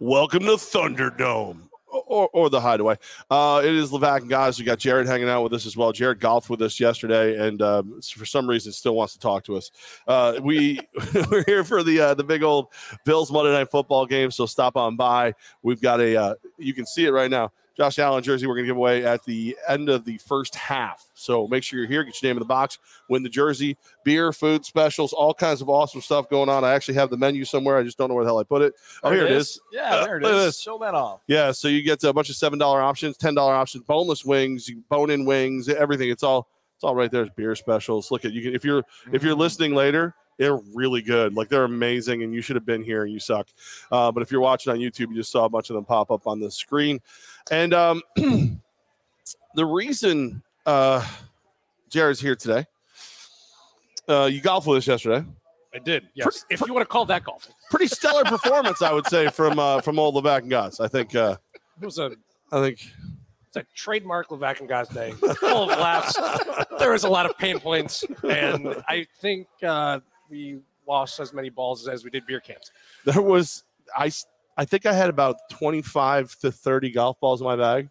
Welcome to Thunderdome. Or, or the hideaway. Uh, it is Levac and guys. We got Jared hanging out with us as well. Jared golfed with us yesterday, and um, for some reason still wants to talk to us. Uh, we we're here for the uh, the big old Bills Monday Night Football game. So stop on by. We've got a uh, you can see it right now. Josh Allen jersey we're going to give away at the end of the first half. So make sure you're here, get your name in the box, win the jersey, beer, food specials, all kinds of awesome stuff going on. I actually have the menu somewhere. I just don't know where the hell I put it. Oh, There here it is. Yeah, uh, there it is. this. Show that off. Yeah, so you get a bunch of seven dollar options, ten dollar options, boneless wings, bone in wings, everything. It's all it's all right there. It's beer specials. Look at you can if you're if you're mm. listening later, they're really good. Like they're amazing, and you should have been here and you suck. Uh, but if you're watching on YouTube, you just saw a bunch of them pop up on the screen. And um, the reason uh, Jared's here today, uh, you golfed with us yesterday. I did. Yes. if you want to call that golfing, Pretty stellar performance, I would say, from uh, from old Levac and Goss. I think. Uh, it was a I think. it's a trademark Levac and guys day, full of laughs. There was a lot of pain points, and I think uh, we lost as many balls as we did beer cans. there was I I think I had about 25 to 30 golf balls in my bag.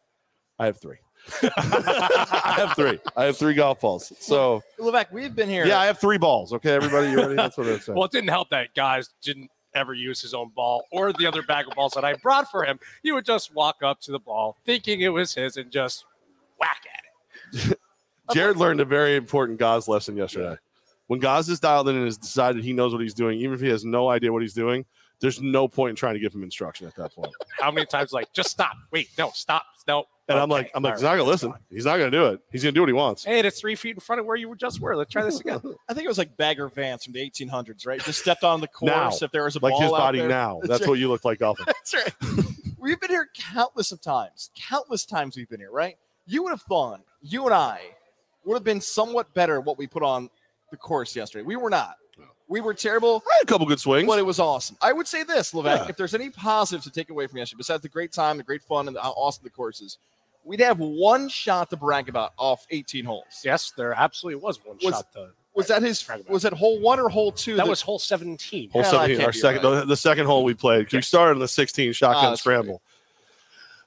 I have three. I have three. I have three golf balls. So Levac, we've been here. yeah, I have three balls. Okay, everybody, you ready? That's what it said. Well, it didn't help that guys didn't ever use his own ball or the other bag of balls that I brought for him. He would just walk up to the ball, thinking it was his, and just whack at it. Jared learned a very important Gauze lesson yesterday. When Gauze is dialed in and has decided he knows what he's doing, even if he has no idea what he's doing, there's no point in trying to give him instruction at that point. How many times like just stop? Wait, no, stop, no. And I'm like, I'm like, all he's not gonna listen. He's not gonna do it. He's gonna do what he wants. Hey, it's three feet in front of where you were just were. Let's try this again. I think it was like Bagger Vance from the 1800s, right? Just stepped on the course. Now. If there was a Like ball his out body there. now. That's That's right. what you look like golfing. That's right. we've been here countless of times. Countless times we've been here, right? You would have thought you and I would have been somewhat better at what we put on the course yesterday. We were not. We were terrible, I had a couple good swings. but it was awesome. I would say this, Levesque, Yeah. if there's any positives to take away from yesterday, besides the great time, the great fun, and how awesome the course is, we'd have one shot to brag about off 18 holes. Yes, there absolutely was one Was- shot. To, Was that his? Brag about. Was that hole one or hole two? that was hole 17. Hole Yeah, 17, our second, right. the, the second hole we played. 'cause We started in the 16 shotgun Ah, scramble.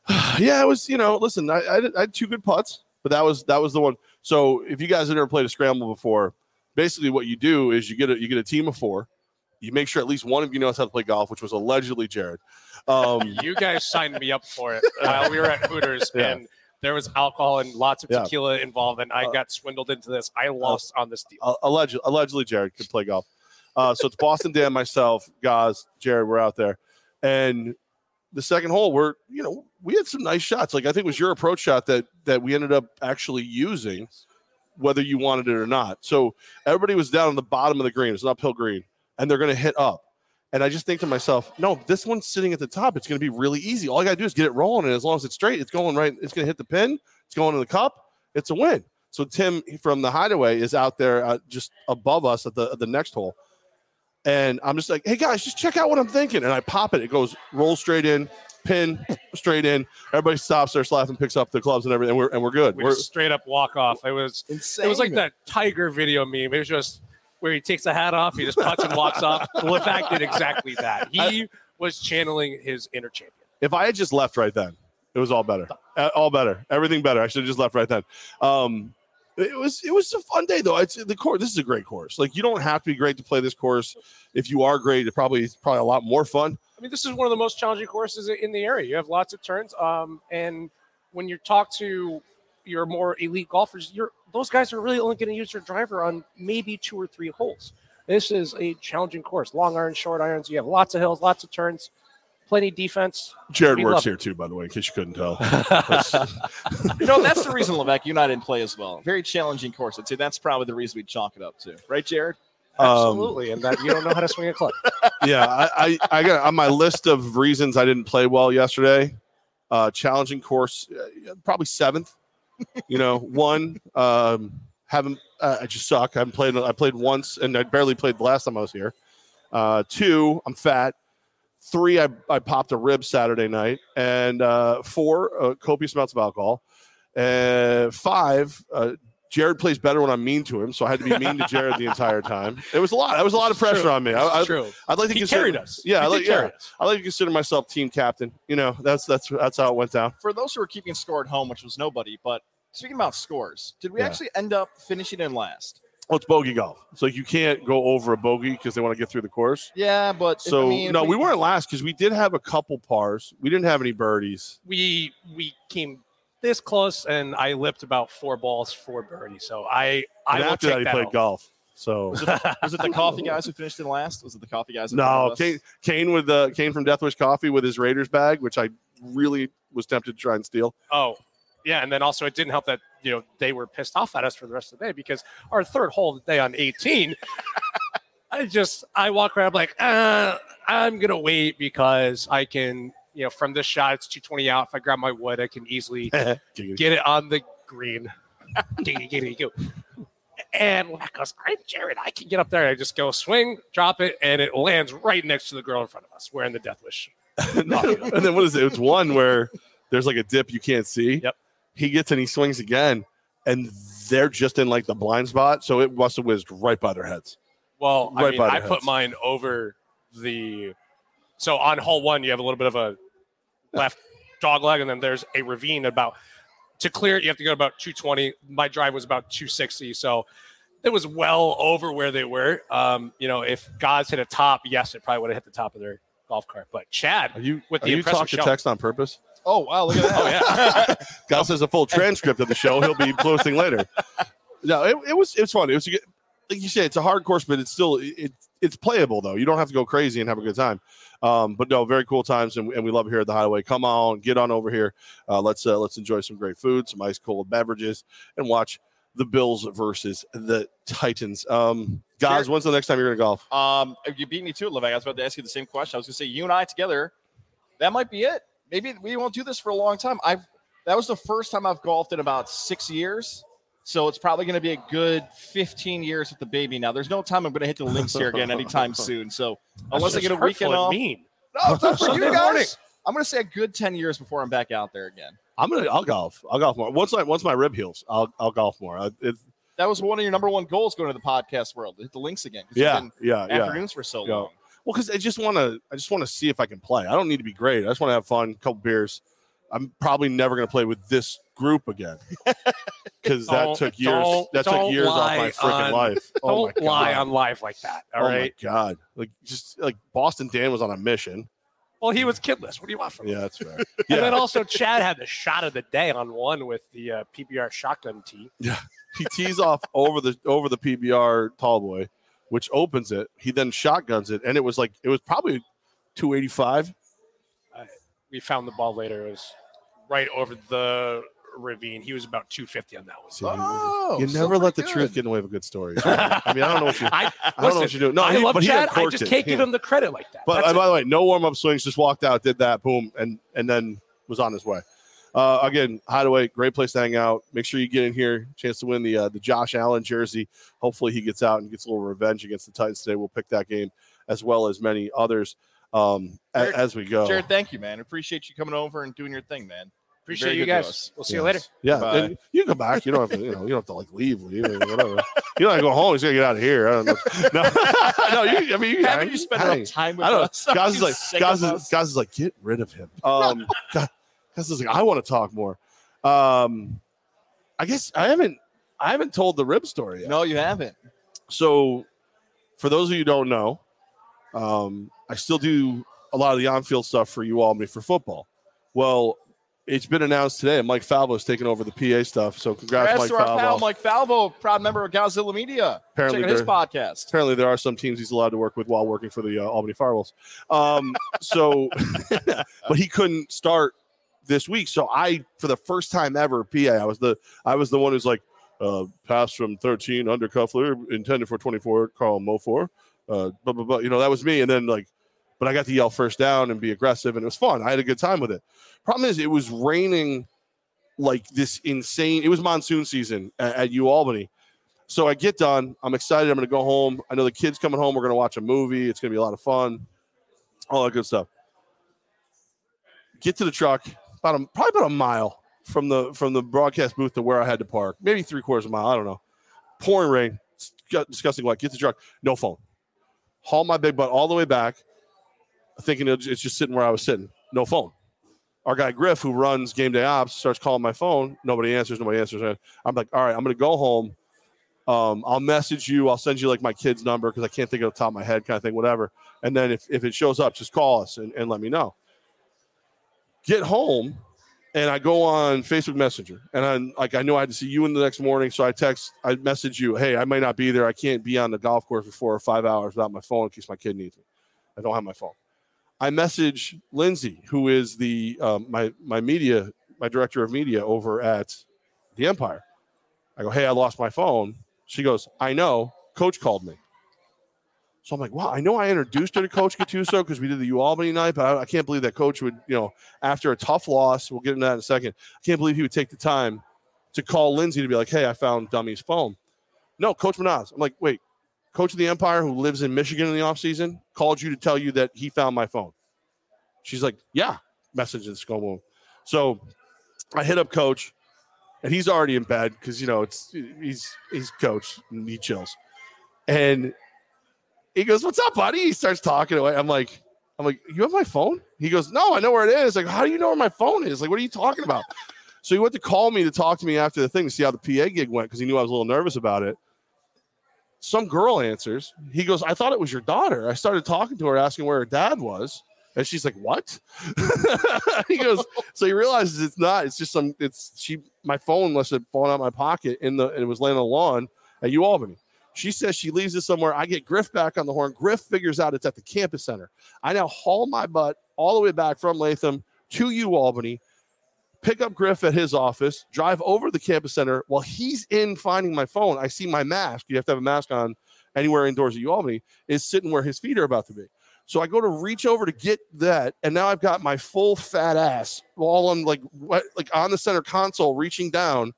yeah, it was. You know, listen, I, I, did- I had two good putts, but that was that was the one. So if you guys have never played a scramble before, basically what you do is you get a you get a team of four. You make sure at least one of you knows how to play golf, which was allegedly Jared. Um, You guys signed me up for it while we were at Hooters, Yeah. and there was alcohol and lots of Yeah. tequila involved, and I Uh, got swindled into this. I lost on this deal. uh, allegedly, allegedly Jared could play golf. Uh, so it's Boston Dan, myself, guys, Jared. We're out there, and the second hole, we're you know we had some nice shots. Like I think it was your approach shot that that we ended up actually using, whether you wanted it or not. So everybody was down on the bottom of the green. It's an uphill green, and they're going to hit up. And I just think to myself, no, this one's sitting at the top. It's going to be really easy. All you got to do is get it rolling, and as long as it's straight, it's going right. It's going to hit the pin. It's going in the cup. It's a win. So Tim from the Hideaway is out there uh, just above us at the at the next hole, and I'm just like, hey guys, just check out what I'm thinking. And I pop it. It goes roll straight in, pin straight in. Everybody stops, starts laughing, picks up the clubs and everything, and we're and we're good. We We're, just straight up walk off. It was insane. it was like that Tiger video meme. It was just where he takes the hat off, he just puts and walks off. Levac did exactly that. He was channeling his inner champion. if I had just left right then, it was all better, Uh, all better, everything better. I should have just left right then. Um, it was it was a fun day though. It's the course. This is a great course. Like you don't have to be great to play this course. If you are great, it probably it's probably a lot more fun. I mean, this is one of the most challenging courses in the area. You have lots of turns, um, and when you talk to your more elite golfers, you're those guys are really only going to use their driver on maybe two or three holes. This is a challenging course. Long irons, short irons. You have lots of hills, lots of turns, plenty defense. Jared We works love here too, by the way, in case you couldn't tell. You know, that's the reason, Levesque, you and I didn't play as well. Very challenging course. I'd say that's probably the reason we chalk it up to. Right, Jared? Um, Absolutely, and that you don't know how to swing a club. yeah, I, I, I got on my list of reasons I didn't play well yesterday. Uh, challenging course, uh, probably seventh. You know, one um, haven't uh, I just suck. I haven't played. I played once, and I barely played the last time I was here. Uh, two, I'm fat. Three, I, I popped a rib Saturday night, and uh, four, uh, copious amounts of alcohol. Uh, five, uh, Jared plays better when I'm mean to him, so I had to be mean to Jared the entire time. It was a lot. That was a lot of pressure true. on me. I, I, true. I'd like to He consider. carried us. Yeah, I did like, yeah. I like to consider myself team captain. You know, that's that's that's how it went down. For those who were keeping score at home, which was nobody, but speaking about scores, did we Yeah. actually end up finishing in last? Well, it's bogey golf. So you can't go over a bogey because they want to get through the course. Yeah, but if- I So mean, no, we, weren't last because we did have a couple pars. We didn't have any birdies. We we came this close, and I lipped about four balls for birdie. So I I And will after take that, he that played out. golf. So Was it, was it the coffee guys who finished in last? Was it the coffee guys? no. Kane, Kane with the Kane from Death Wish Coffee with his Raiders bag, which I really was tempted to try and steal. Oh, yeah, and then also it didn't help that you know they were pissed off at us for the rest of the day because our third hole today on 18, I just I walk around like uh, I'm gonna wait because I can you know from this shot it's 220 out. If I grab my wood, I can easily get it on the green. Go. And Lack goes, I'm Jared. I can get up there. I just go swing, drop it, and it lands right next to the girl in front of us wearing the Death Wish. and then what is it? It's one where there's like a dip you can't see. Yep. He gets and he swings again, and they're just in like the blind spot, so it must have whizzed right by their heads. Well, I Right mean, by I their put mine over the. So on hole one, you have a little bit of a left dog leg, and then there's a ravine about to clear it. You have to go about 220. My drive was about 260, so it was well over where they were. Um, you know, if God's hit a top, yes, it probably would have hit the top of their golf cart. But Chad, Are you With are the you impressive talk to text on purpose? Oh wow, look at that! Oh, yeah. God has a full transcript of the show. He'll be posting later. No, it, it was it's fun. It was a good, like you said, it's a hard course, but it's still it, it's playable though. You don't have to go crazy and have a good time. Um, but no, very cool times, and, and we love it here at the Hideaway. Come on, get on over here. Uh, let's uh, let's enjoy some great food, some ice cold beverages, and watch the Bills versus the Titans. Um, guys, Sure. when's the next time you're gonna golf? Um, you beat me to it, Levi. I was about to ask you the same question. I was going to say you and I together. That might be it. Maybe we won't do this for a long time. I've that was the first time I've golfed in about six years. So it's probably going to be a good 15 years with the baby now. There's no time I'm going to hit the links here again anytime soon. So unless I get a weekend off, mean. no, for you Sunday morning. guys. I'm going to say a good 10 years before I'm back out there again. I'm gonna I'll golf. I'll golf more. Once I once my rib heals, I'll I'll golf more. I, it, That was one of your number one goals going to the podcast world. Hit the links again. yeah, yeah, yeah. Afternoons for so Yeah. long. Well, because I just want to, I just want to see if I can play. I don't need to be great. I just want to have fun, couple beers. I'm probably never going to play with this group again because that took years. That took years off my freaking life. Oh my Don't lie God. on live like that. All oh right. my god! Like just like Boston Dan was on a mission. Well, he was kidless. What do you want from him? Yeah, that's fair. And then also Chad had the shot of the day on one with the uh, PBR shotgun tee. Yeah, he tees off over the over the PBR tall boy, which opens it. He then shotguns it, and it was like it was probably 285. We found the ball later. It was right over the ravine. He was about 250 on that one. See, Oh, you so never let the pretty truth get in the way of a good story. I mean, I don't know what you. I, I don't know what listen, you're doing. No, I he- love but Chad. I just can't give him the credit like that. But uh, by the way, no warm up swings. Just walked out, did that, boom, and and then was on his way. Uh, again, Hideaway, great place to hang out. Make sure you get in here. Chance to win the uh, the Josh Allen jersey. Hopefully, he gets out and gets a little revenge against the Titans today. We'll pick that game as well as many others um, Jared- as we go. Jared, thank you, man. Appreciate you coming over and doing your thing, man. Appreciate very you guys. We'll see you later. Yeah, and you can come back. You don't have to. You know, you don't have to like leave, leave, whatever. You don't have to go home. He's gonna get out of here. I don't know. No, no. You, I mean, you Haven't hang- you spent enough time with I don't us? Guys is like, guys of is, guys is like, get rid of him. Um, like, I want to talk more. Um, I guess I haven't, I haven't told the rib story yet. No, you haven't. So, for those of you who don't know, um, I still do a lot of the on-field stuff for U Albany for football. Well, it's been announced today. Mike Falvo is taking over the PA stuff. So, congrats, Congrats Mike to our pal Falvo. Mike Falvo, proud member of Godzilla Media. Apparently, his podcast. apparently there are some teams he's allowed to work with while working for the uh, Albany Firewolves. Um, so, but he couldn't start this week. So I, for the first time ever, PA, I was the I was the one who's like, uh, pass from 13 Undercuffler intended for 24, Carl Mofor. Uh, blah, blah, blah. You know, that was me. And then like, but I got to yell first down and be aggressive, and it was fun. I had a good time with it. Problem is, it was raining like this insane. It was monsoon season at, at U Albany. So I get done. I'm excited. I'm going to go home. I know the kids coming home. We're going to watch a movie. It's going to be a lot of fun. All that good stuff. Get to the truck. About a, probably about a mile from the from the broadcast booth to where I had to park, maybe three quarters of a mile. I don't know. Pouring rain, disgusting wet. Get the truck, no phone. Haul my big butt all the way back, thinking it's it's just sitting where I was sitting, no phone. Our guy Griff, who runs game day ops, starts calling my phone. Nobody answers. Nobody answers. I'm like, all right, I'm gonna go home. Um, I'll message you. I'll send you like my kid's number because I can't think of the top of my head, kind of thing, whatever. And then if, if it shows up, just call us and, and let me know. Get home, and I go on Facebook Messenger, and I'm like, I know I had to see you in the next morning, so I text, I message you, hey, I might not be there. I can't be on the golf course for four or five hours without my phone in case my kid needs me. I don't have my phone. I message Lindsay, who is the um, my my media, my director of media over at the Empire. I go, hey, I lost my phone. She goes, I know. Coach called me. So I'm like, wow, I know I introduced her to Coach Gattuso because we did the U Albany night, but I, I, can't believe that Coach would, you know, after a tough loss, we'll get into that in a second. I can't believe he would take the time to call Lindsay to be like, hey, I found Dummy's phone. No, Coach Menas. I'm like, wait, Coach of the Empire who lives in Michigan in the offseason called you to tell you that he found my phone. She's like, yeah, message in school. So I hit up Coach and he's already in bed because you know it's he's he's coach and he chills and he goes what's up buddy he starts talking away i'm like i'm like you have my phone he goes no i know where it is like how do you know where my phone is like what are you talking about so he went to call me to talk to me after the thing to see how the pa gig went because he knew i was a little nervous about it some girl answers he goes i thought it was your daughter i started talking to her asking where her dad was and she's like, "What?" he goes. so he realizes it's not. It's just some. It's she. My phone must have fallen out my pocket in the. And it was laying on the lawn at U Albany. She says she leaves it somewhere. I get Griff back on the horn. Griff figures out it's at the campus center. I now haul my butt all the way back from Latham to U Albany, pick up Griff at his office, drive over to the campus center. While he's in finding my phone, I see my mask. You have to have a mask on anywhere indoors at U Albany. Is sitting where his feet are about to be. So I go to reach over to get that, and now I've got my full fat ass all on like like on the center console, reaching down,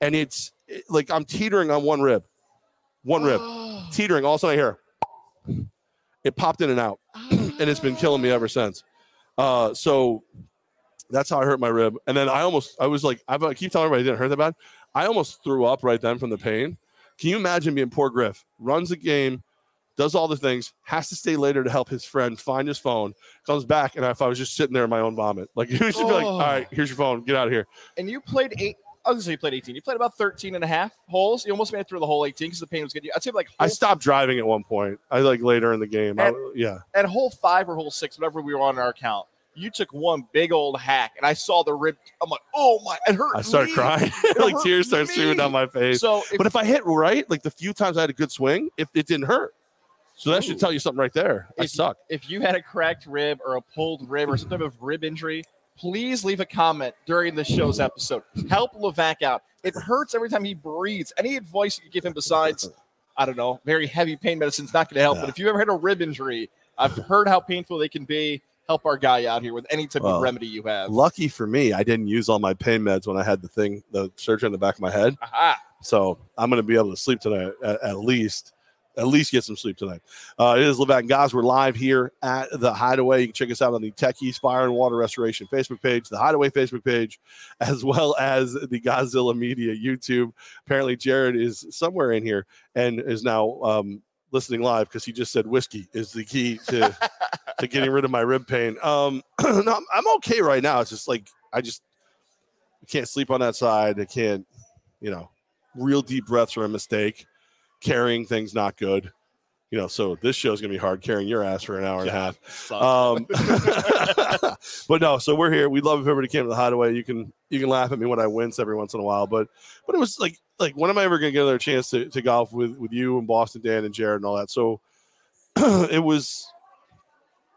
and it's it, like I'm teetering on one rib, one rib, teetering. All of a sudden I hear it popped in and out, and it's been killing me ever since. Uh, so that's how I hurt my rib, and then I almost I was like I keep telling everybody I didn't hurt that bad. I almost threw up right then from the pain. Can you imagine being poor Griff runs the game? does all the things, has to stay later to help his friend find his phone, comes back, and if I was just sitting there in my own vomit, like you should oh. be like, all right, here's your phone, get out of here. And you played eight. I was gonna say you played 18. You played about 13 and a half holes. You almost made it through the whole 18 because the pain was getting you. I'd say like I stopped driving at one point. I like later in the game. At, I, yeah. At hole five or hole six, whatever we were on our account, you took one big old hack, and I saw the rib. I'm like, oh my, it hurt. I started me. crying, like tears started streaming down my face. So, if, but if I hit right, like the few times I had a good swing, if it didn't hurt. So that should tell you something right there. I if, suck. If you had a cracked rib or a pulled rib or some type of rib injury, please leave a comment during the show's episode. Help Levack out. It hurts every time he breathes. Any advice you could give him besides, I don't know, very heavy pain medicine is not going to help. Yeah. But if you ever had a rib injury, I've heard how painful they can be. Help our guy out here with any type well, of remedy you have. Lucky for me, I didn't use all my pain meds when I had the thing, the surgery in the back of my head. Aha. So I'm going to be able to sleep tonight at, at least at least get some sleep tonight. Uh, it is Levack guys. We're live here at the Hideaway. You can check us out on the Techies Fire and Water Restoration Facebook page, the Hideaway Facebook page, as well as the Godzilla Media YouTube. Apparently, Jared is somewhere in here and is now um, listening live because he just said whiskey is the key to to getting rid of my rib pain. Um, no, I'm, I'm okay right now. It's just like I just I can't sleep on that side. I can't, you know, real deep breaths are a mistake carrying things not good. You know, so this show is gonna be hard carrying your ass for an hour yeah, and a half. Um, but no, so we're here. We love if everybody came to the hideaway. You can you can laugh at me when I wince every once in a while, but but it was like like when am I ever gonna get another chance to, to golf with with you and Boston Dan and Jared and all that? So it was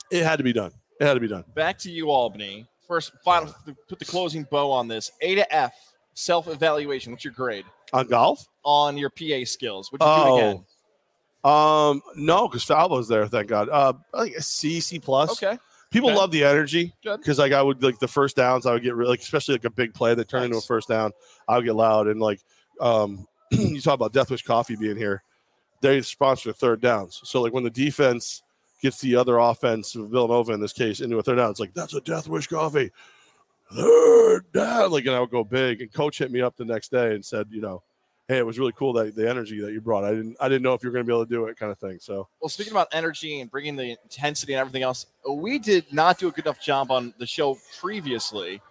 it had to be done. It had to be done. Back to you, Albany. First, final, put the closing bow on this. A to F self evaluation. What's your grade on golf? On your PA skills. Would you oh. do again? Um, no, because Falvo's there. Thank God. Uh, like a C, C plus. Okay. People okay. love the energy because like I would like the first downs. I would get really, like, especially like a big play that turned nice. into a first down. I would get loud and like um, you talk about Deathwish Coffee being here. They sponsor third downs. So like when the defense gets the other offense, Villanova in this case, into a third down, it's like that's a Deathwish Coffee third down, like, and I would go big. And coach hit me up the next day and said, you know, hey, it was really cool that the energy that you brought. I didn't, I didn't know if you were going to be able to do it, kind of thing. So, Well, speaking about energy and bringing the intensity and everything else, we did not do a good enough job on the show previously.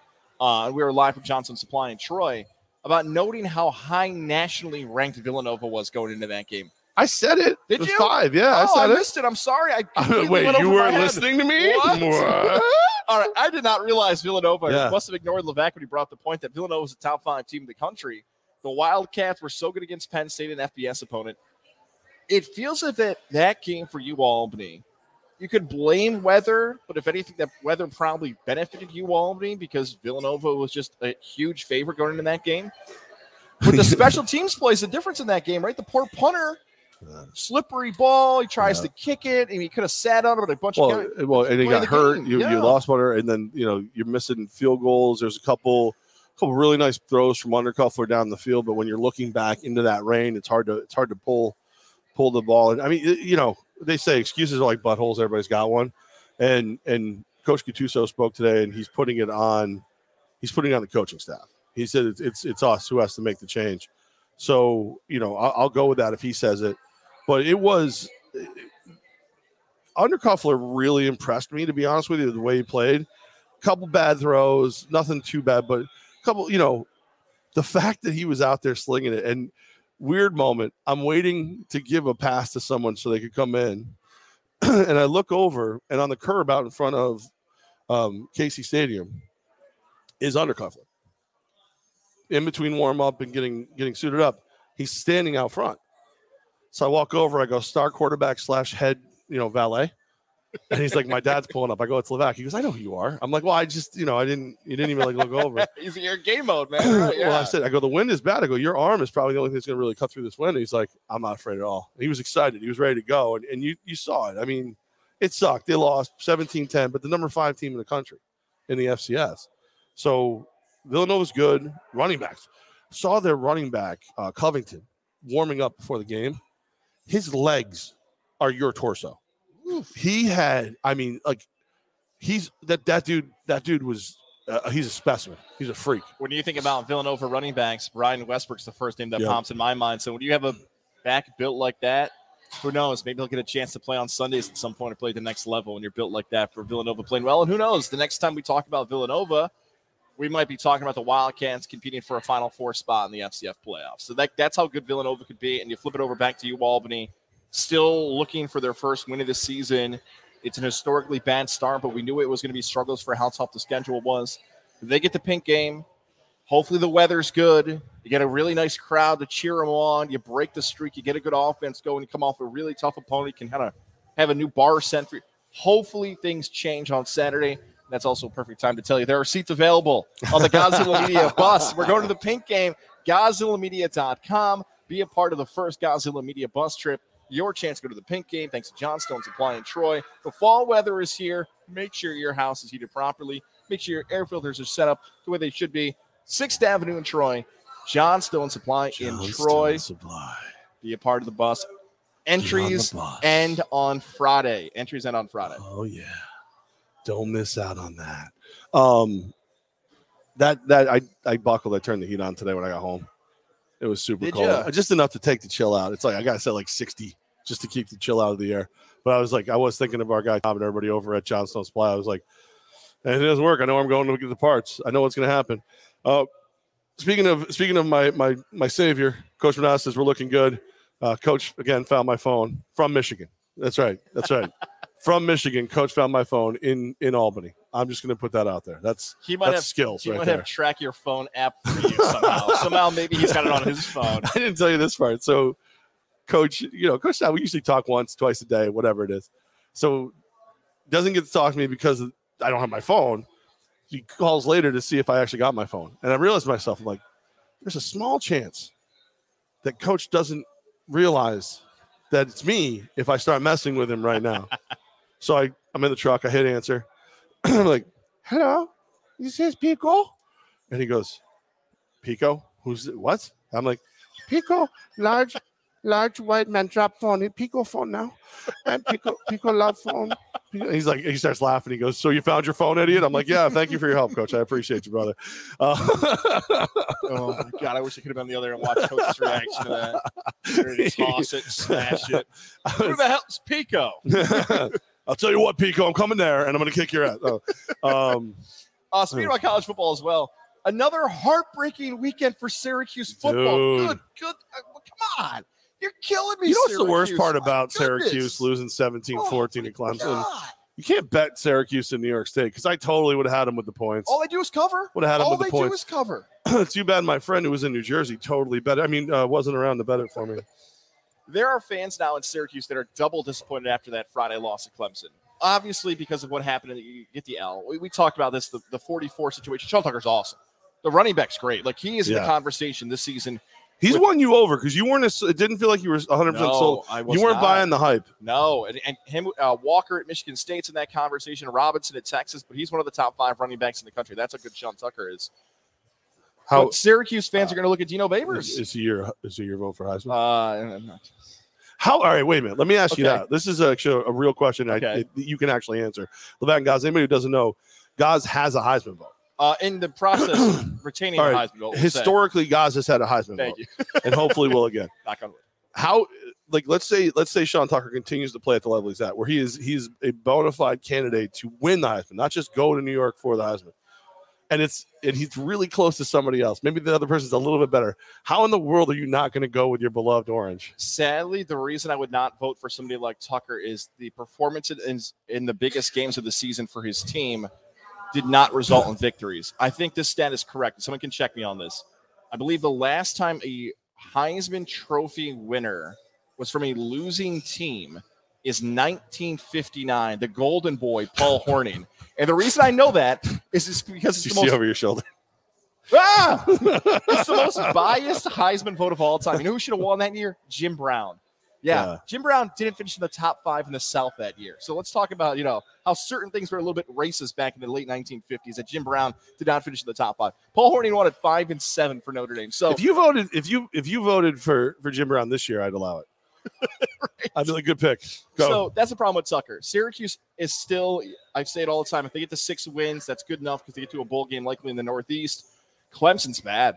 Uh, we were live from Johnstone Supply in Troy about noting how high nationally ranked Villanova was going into that game. I said it. Did it was you? five. Yeah, oh, I said I it. missed it. I'm sorry. I completely Wait, went you weren't listening to me? What? What? All right, I did not realize Villanova Yeah. must have ignored Levac when he brought the point that Villanova was a top five team in the country. The Wildcats were so good against Penn State, an FBS opponent. It feels as if that, that game for you, Albany, you could blame weather, but if anything, that weather probably benefited you, Albany, because Villanova was just a huge favorite going into that game. But the special teams plays the difference in that game, right? The poor punter, slippery ball. He tries Yeah. to kick it, and he could have sat on it, but a bunch Well, of guys. well, and he got hurt. You, yeah. you lost one, and then you know you're missing field goals. There's a couple, couple really nice throws from Undercuffler down the field, but when you're looking back into that rain, it's hard to it's hard to pull pull the ball. And I mean, you know, they say excuses are like buttholes. Everybody's got one, and and Coach Gattuso spoke today, and he's putting it on. He's putting it on the coaching staff. He said it's it's, it's us who has to make the change. So you know, I'll, I'll go with that if he says it. But it was Undercuffler really impressed me, to be honest with you, the way he played. A couple bad throws, nothing too bad, but a couple, you know, the fact that he was out there slinging it and weird moment. I'm waiting to give a pass to someone so they could come in. and I look over and on the curb out in front of um, Casey Stadium is Undercuffler. In between warm up and getting getting suited up, he's standing out front. So I walk over, I go star quarterback slash head, you know, valet. And he's like, My dad's pulling up. I go, It's Levac. He goes, I know who you are. I'm like, Well, I just, you know, I didn't you didn't even like look over. He's in your game mode, man. Right, yeah. Well, I said, I go, the wind is bad. I go, your arm is probably the only thing that's going to really cut through this wind. And he's like, I'm not afraid at all. And he was excited. He was ready to go. And, and you you saw it. I mean, it sucked. They lost 17 10, but the number five team in the country in the FCS. So Villanova's good. Running backs. Saw their running back, uh, Covington, warming up before the game. His legs are your torso. He had, I mean, like, he's that that dude. That dude was. Uh, he's a specimen. He's a freak. when you think about Villanova running backs, Brian Westbrook's the first name that Yep. pops in my mind. So when you have a back built like that, who knows? Maybe he'll get a chance to play on Sundays at some point or play at the next level when you're built like that for Villanova playing well. And who knows? The next time we talk about Villanova, we might be talking about the Wildcats competing for a Final Four spot in the FCS playoffs. So that, that's how good Villanova could be. And you flip it over back to you, Albany, still looking for their first win of the season. It's an historically bad start, but we knew it was going to be struggles for how tough the schedule was. They get the pink game. Hopefully the weather's good. You get a really nice crowd to cheer them on. You break the streak. You get a good offense going. You come off a really tough opponent. You can kind of have a new bar sent for you. Hopefully things change on Saturday. That's also a perfect time to tell you there are seats available on the Godzilla Media bus. We're going to the pink game. GodzillaMedia.com. Be a part of the first Godzilla Media bus trip. Your chance to go to the pink game. Thanks to Johnstone Supply in Troy. The fall weather is here. Make sure your house is heated properly. Make sure your air filters are set up the way they should be. Sixth Avenue in Troy. Johnstone Supply in Troy. Supply. Be a part of the bus. Entries on the bus. end on Friday. Entries end on Friday. Oh yeah. Don't miss out on that. Um that that I I buckled, I turned the heat on today when I got home. It was super Did cold. ya? Just enough to take the chill out. It's like I gotta set like 60 just to keep the chill out of the air. But I was like, I was thinking of our guy Tom and everybody over at Johnstone Supply. I was like, and it doesn't work. I know I'm going to get the parts. I know what's gonna happen. Uh speaking of speaking of my my my savior, Coach Menas says we're looking good. Uh, Coach again found my phone from Michigan. That's right. That's right. from Michigan, Coach found my phone in in Albany. I'm just going to put that out there. That's He might that's have skills he right might there. have track your phone app for you somehow. somehow maybe he's got it on his phone. I didn't tell you this part. So, Coach, you know, Coach, now we usually talk once, twice a day, whatever it is. So, doesn't get to talk to me because I don't have my phone. He calls later to see if I actually got my phone, and I realized myself, I'm like, there's a small chance that Coach doesn't realize that it's me if I start messing with him right now. so I, I'm in the truck. I hit answer. I'm like, hello, this is Pico, and he goes, Pico, who's what? I'm like, Pico, large large white man drop phone. Pico phone now. And Pico Pico love phone. He's like, he starts laughing. He goes, "So you found your phone, idiot?" I'm like, "Yeah, thank you for your help, coach. I appreciate you, brother." Uh, Oh my god, I wish I could have been the other and watched Coach's reaction to that. Toss it, smash it. Who the hell's Pico? I'll tell you what, Pico, I'm coming there, and I'm going to kick your ass. Oh, um, Uh, speaking about college football as well, another heartbreaking weekend for Syracuse football. Dude. Good, good. uh, come on, you're killing me. you know what's the worst part My about goodness. Syracuse losing 17 Oh, 14 to my Clemson? God. You can't bet Syracuse in New York State because I totally would have had them with the points. All they do is cover. Would have had them All with they the do points. is cover. Too bad my friend who was in New Jersey totally bet. I mean, uh, wasn't around to bet it for me. There are fans now in Syracuse that are double disappointed after that Friday loss at Clemson. Obviously, because of what happened, and you get the L. We, we talked about this the, the 44 situation. Sean Tucker's awesome. The running back's great. Like he is in the conversation this season. He's With- won you over because you weren't. A, it didn't feel like you were 100 percent sold. I was You weren't not. buying the hype. No, and, and him, uh, Walker at Michigan State's in that conversation. Robinson at Texas, but he's one of the top five running backs in the country. That's how good Sean Tucker is. How But Syracuse fans are going to look at Dino is, Babers. is he your is he your vote for Heisman? Uh, How? All right, wait a minute. Let me ask you that. This is actually a real question. I, Okay. it- you can actually answer. Levan Gaz. Anybody who doesn't know, Gaz has a Heisman vote. uh, in the process of retaining All the. Heisman vote. say. Historically, Gaz has had a Heisman Thank vote, you. and hopefully will again. Knock on wood. How? Like, let's say, let's say Sean Tucker continues to play at the level he's at, where he is, he's a bona fide candidate to win the Heisman, not just go to New York for the Heisman. And it's and he's really close to somebody else. Maybe the other person's a little bit better. How in the world are you not going to go with your beloved Orange? Sadly, the reason I would not vote for somebody like Tucker is the performance in, in the biggest games of the season for his team did not result in victories. I think this stat is correct. Someone can check me on this. I believe the last time a Heisman Trophy winner was from a losing team is 1959. The Golden Boy, Paul Horning. And the reason I know that is just because it's You the see most over your shoulder. Ah! it's the most biased Heisman vote of all time. You know who should have won that year? Jim Brown. Yeah, Yeah. Jim Brown didn't finish in the top five in the South that year. So let's talk about you know how certain things were a little bit racist back in the late 1950s. That Jim Brown did not finish in the top five. Paul Hornung wanted five and seven for Notre Dame. So if you voted, if you if you voted for for Jim Brown this year, I'd allow it. I'd be like, good pick. Go. So that's the problem with Tucker. Syracuse is still, I say it all the time, if they get to six wins, that's good enough because they get to a bowl game likely in the Northeast. Clemson's bad.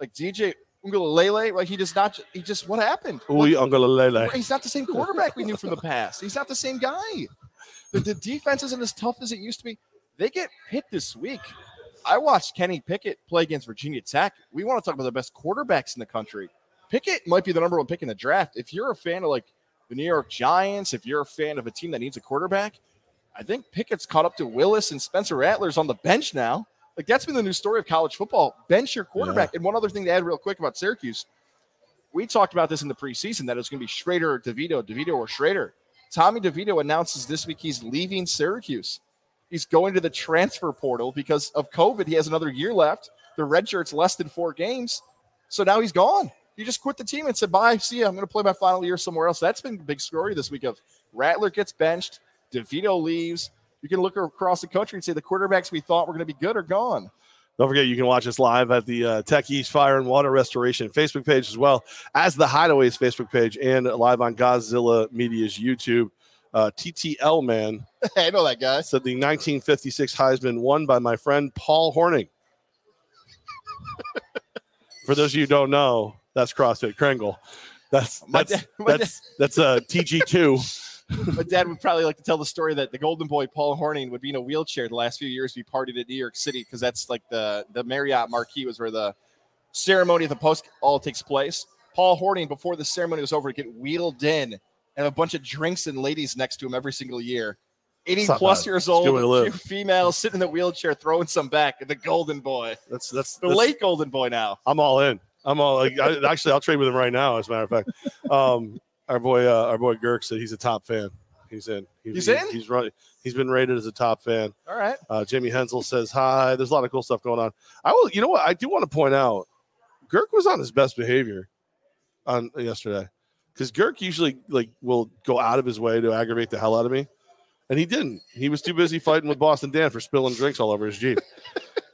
Like DJ Uiagalelei, like he does not, he just, what happened? Ui, Uiagalelei. He's not the same quarterback we knew from the past. He's not the same guy. The, the defense isn't as tough as it used to be. They get hit this week. I watched Kenny Pickett play against Virginia Tech. We want to talk about the best quarterbacks in the country. Pickett might be the number one pick in the draft. If you're a fan of like the New York Giants, if you're a fan of a team that needs a quarterback, I think Pickett's caught up to Willis and Spencer Rattler's on the bench now. Like that's been the new story of college football. Bench your quarterback. And one other thing to add real quick about Syracuse, we talked about this in the preseason that it's going to be Shrader or DeVito, DeVito or Shrader. Tommy DeVito announces this week he's leaving Syracuse. He's going to the transfer portal because of COVID. He has another year left. The red shirt's less than four games. So now he's gone. He just quit the team and said, bye, see ya. I'm going to play my final year somewhere else. That's been the big story this week of Rattler gets benched, DeVito leaves. You can look across the country and say the quarterbacks we thought were going to be good are gone. Don't forget, you can watch us live at the uh, Tech East Fire and Water Restoration Facebook page, as well as the Hideaways Facebook page, and live on Godzilla Media's YouTube. Uh, TTL man I know that guy. said the 1956 Heisman won by my friend Paul Hornung. For those of you who don't know, that's CrossFit Kringle. That's that's dad- that's that's uh, TG two. My dad would probably like to tell the story that the golden boy Paul Hornung would be in a wheelchair the last few years we partied at New York City because that's like the the Marriott Marquis was where the ceremony of the post all takes place. Paul Hornung before the ceremony was over get wheeled in and have a bunch of drinks and ladies next to him every single year. 80 It's plus bad. years It's a good way to old, live. female sitting in the wheelchair throwing some back. At the golden boy, That's that's, the that's late golden boy now. I'm all in. I'm all like I, actually I'll trade with him right now. As a matter of fact, um, our boy uh, our boy Girk said he's a top fan. He's in. He's in? He's running. He's been rated as a top fan. All right. Uh, Jamie Hensel says hi. There's a lot of cool stuff going on. I will. You know what? I do want to point out. Girk was on his best behavior on yesterday because Girk usually like will go out of his way to aggravate the hell out of me, and he didn't. He was too busy fighting with Boston Dan for spilling drinks all over his jeep.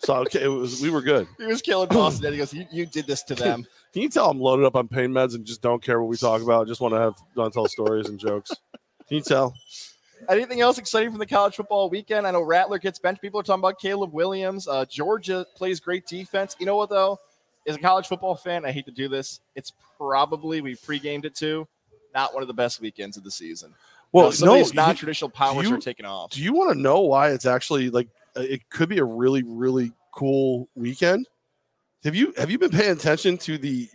So okay, it was we were good. He was killing Boston. and he goes, you, "You did this to them." Can you tell I'm loaded up on pain meds and just don't care what we talk about? Just want to have want to tell stories and jokes. Can you tell? Anything else exciting from the college football weekend? I know Rattler gets benched. People are talking about Caleb Williams. Uh, Georgia plays great defense. You know what though? As a college football fan, I hate to do this. It's probably we pre-gamed it too. Not one of the best weekends of the season. Well, Well, some no. of these non-traditional powers you- are taking off. do you want to know why it's actually like Uh, it could be a really really cool weekend? Have you have you been paying attention to the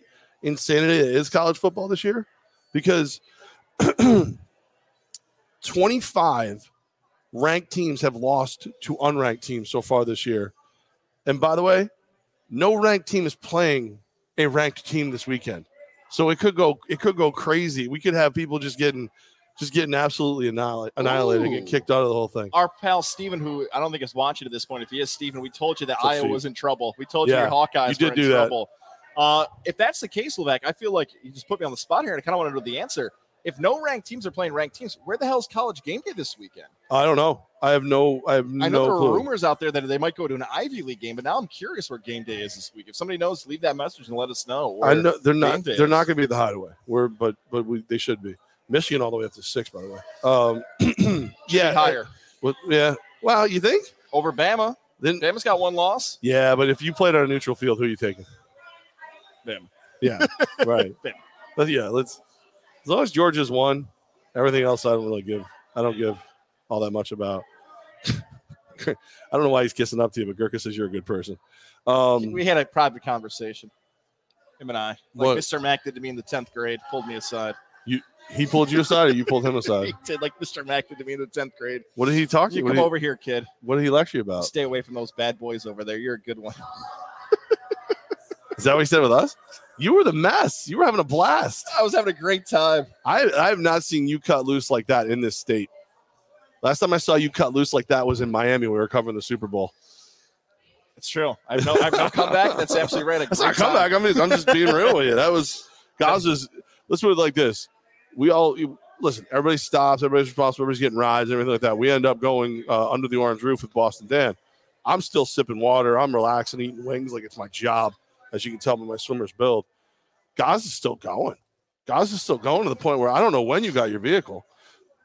insanity that is college football this year? Because 25 ranked teams have lost to unranked teams so far this year. And by the way, no ranked team is playing a ranked team this weekend. So it could go it could go crazy. We could have people just getting just getting absolutely annihilate, annihilated, and get kicked out of the whole thing. Our pal Steven, who I don't think is watching at this point, if he is Steven, we told you that Iowa Steve? was in trouble. We told you Yeah, your Hawkeyes you did were in do that. trouble. Uh, if that's the case, Levac, I feel like you just put me on the spot here, and I kind of want to know the answer. If no ranked teams are playing ranked teams, where the hell is college game day this weekend? I don't know. I have no I have I know no there clue. rumors out there that they might go to an Ivy League game, but now I'm curious where game day is this week. If somebody knows, leave that message and let us know. I know they're not they're is. not going to be the hideaway. We're but but we, they should be. Michigan all the way up to six, by the way. Um, yeah, higher Well, yeah. Well, you think? over Bama. Then Bama's got one loss. yeah, but if you played on a neutral field, who are you taking? Them. Yeah, right. Them. But yeah, let's. As long as Georgia's won, everything else I don't really give. I don't give all that much about. I don't know why he's kissing up to you, but Gurka says you're a good person. Um, we had a private conversation. Him and I, like What? Mr. Mack did to me in the tenth grade, pulled me aside. He pulled you aside, or you pulled him aside? he did like Mr. Mack did to me in the tenth grade. What did he talk to You you? Come he, over here, kid. what did he lecture you about? Stay away from those bad boys over there. You're a good one. Is that what he said with us? You were the mess. You were having a blast. I was having a great time. I I have not seen you cut loose like that in this state. Last time I saw you cut loose like that was in Miami. We were covering the Super Bowl. It's true. I've no, I've no comeback. That's absolutely right. That's not comeback. I'm just, I'm just being real with you. That was Gaza's. Let's put it like this: we all listen. Everybody stops. Everybody's responsible. Everybody's getting rides. Everything like that. We end up going uh, under the orange roof with Boston Dan. I'm still sipping water. I'm relaxing, eating wings like it's my job, as you can tell by my swimmer's build. Guys is still going. Guys is still going to the point where I don't know when you got your vehicle.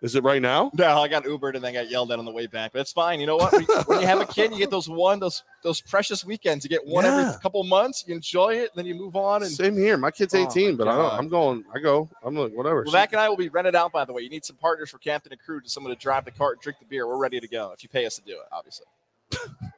Is it right now? No, I got Ubered and then got yelled at on the way back. But it's fine. You know what? When, you have a kid, you get those one, those those precious weekends. You get one Yeah. every couple months. You enjoy it, and then you move on. And Same here. My kid's Oh, my 18, but I don't. I'm going. I go. I'm like whatever. Well, Zach and I will be rented out, by the way. You need some partners for Captain and Crew, to someone to drive the cart and drink the beer. We're ready to go if you pay us to do it, obviously.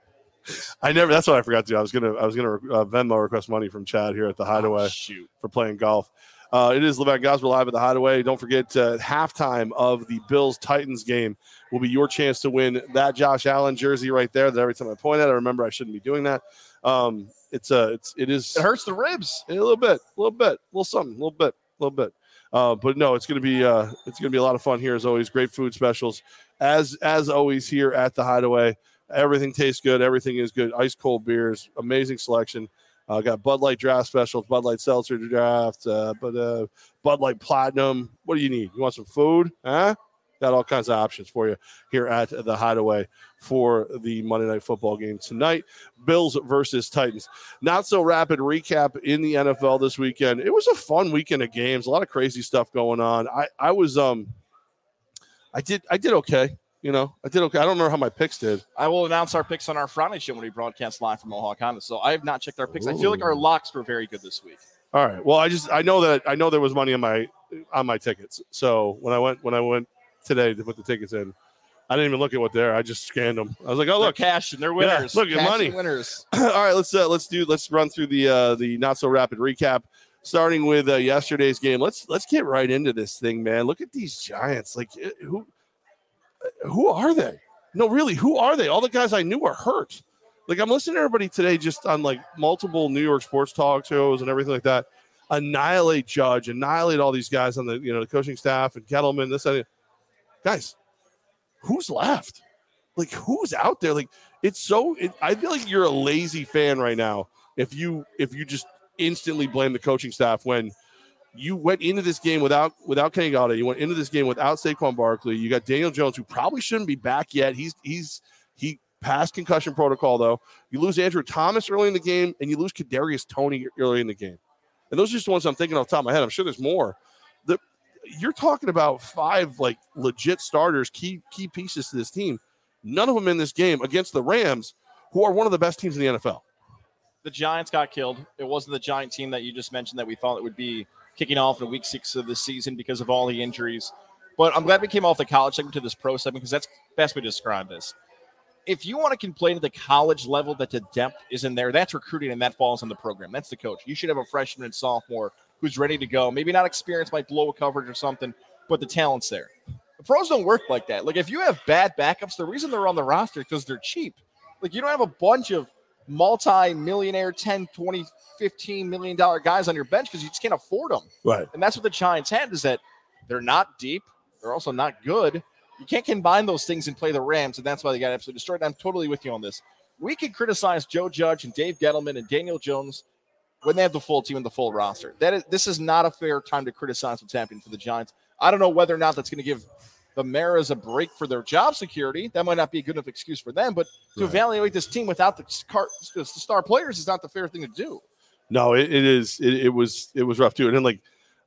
I never. That's what I forgot to do. I was gonna. I was gonna uh, Venmo request money from Chad here at the Hideaway Oh, shoot. for playing golf. Uh, it is Levant Gosper live at the Hideaway. Don't forget, uh, halftime of the Bills Titans game will be your chance to win that Josh Allen jersey right there. That every time I point at, it, I remember I shouldn't be doing that. Um, it's uh, it's it is It hurts the ribs. a little bit, a little bit, a little something, a little bit, a little bit. Uh, but no, it's gonna be uh, it's gonna be a lot of fun here as always. Great food specials, as as always here at the Hideaway. Everything tastes good. Everything is good. Ice cold beers, amazing selection. Uh, got Bud Light draft specials, Bud Light seltzer draft, uh, but uh, Bud Light Platinum. What do you need? You want some food? Huh? Got all kinds of options for you here at the Hideaway for the Monday Night Football game tonight. Bills versus Titans not so rapid recap in the NFL this weekend. It was a fun weekend of games, a lot of crazy stuff going on. I I was um I did I did okay. You know, I did okay. I don't know how my picks did. I will announce our picks on our Friday show when we broadcast live from Mohawk Honda. So I have not checked our picks. I feel like our locks were very good this week. All right. Well, I just I know that I know there was money on my on my tickets. So when I went when I went today to put the tickets in, I didn't even look at what they're. I just scanned them. I was like, oh They're look. cash and they're Yeah, winners. look at money. winners. All right, let's uh, let's do let's run through the uh, the not so rapid recap. Starting with uh, yesterday's game, let's let's get right into this thing, man. Look at these Giants. Like eh, who who are they? No, really, who are they? All the guys I knew are hurt. Like I'm listening to everybody today, just on like multiple New York sports talk shows and everything like that. Annihilate Judge, annihilate all these guys on the you know the coaching staff and Kettleman. This and guys, who's left? Like who's out there? Like it's so. It, I feel like you're a lazy fan right now if you if you just instantly blame the coaching staff when you went into this game without without Kenny Golladay. You went into this game without Saquon Barkley. You got Daniel Jones, who probably shouldn't be back yet. He's he's he passed concussion protocol, though. You lose Andrew Thomas early in the game, and you lose Kadarius Toney early in the game. And those are just the ones I'm thinking off the top of my head. I'm sure there's more. The you're talking about five like legit starters, key key pieces to this team. None of them in this game against the Rams, who are one of the best teams in the NFL. The Giants got killed. It wasn't the Giant team that you just mentioned that we thought it would be kicking off in week six of the season because of all the injuries. But I'm glad we came off the college segment to this pro segment because that's best way to describe this. If you want to complain at the college level that the depth isn't there, that's recruiting and that falls on the program. That's the coach. You should have a freshman and sophomore who's ready to go. Maybe not experienced, might blow a coverage or something, but the talent's there. The pros don't work like that. Like if you have bad backups, the reason they're on the roster is because they're cheap. Like you don't have a bunch of multi-millionaire 10 20 15 million dollar guys on your bench because you just can't afford them Right. and that's what the giants had is that they're not deep. They're also not good. You can't combine those things and play the rams and that's why they got absolutely destroyed. And i'm totally with you on this. We can criticize joe judge and dave gettleman and daniel jones when they have the full team and the full roster. That is this is not a fair time to criticize what's happening for the giants. I don't know whether or not that's going to give the Maras a break for their job security. That might not be a good enough excuse for them, but to Right. evaluate this team without the, star players is not the fair thing to do. No, it, it is. It, it was. It was rough too. And then like,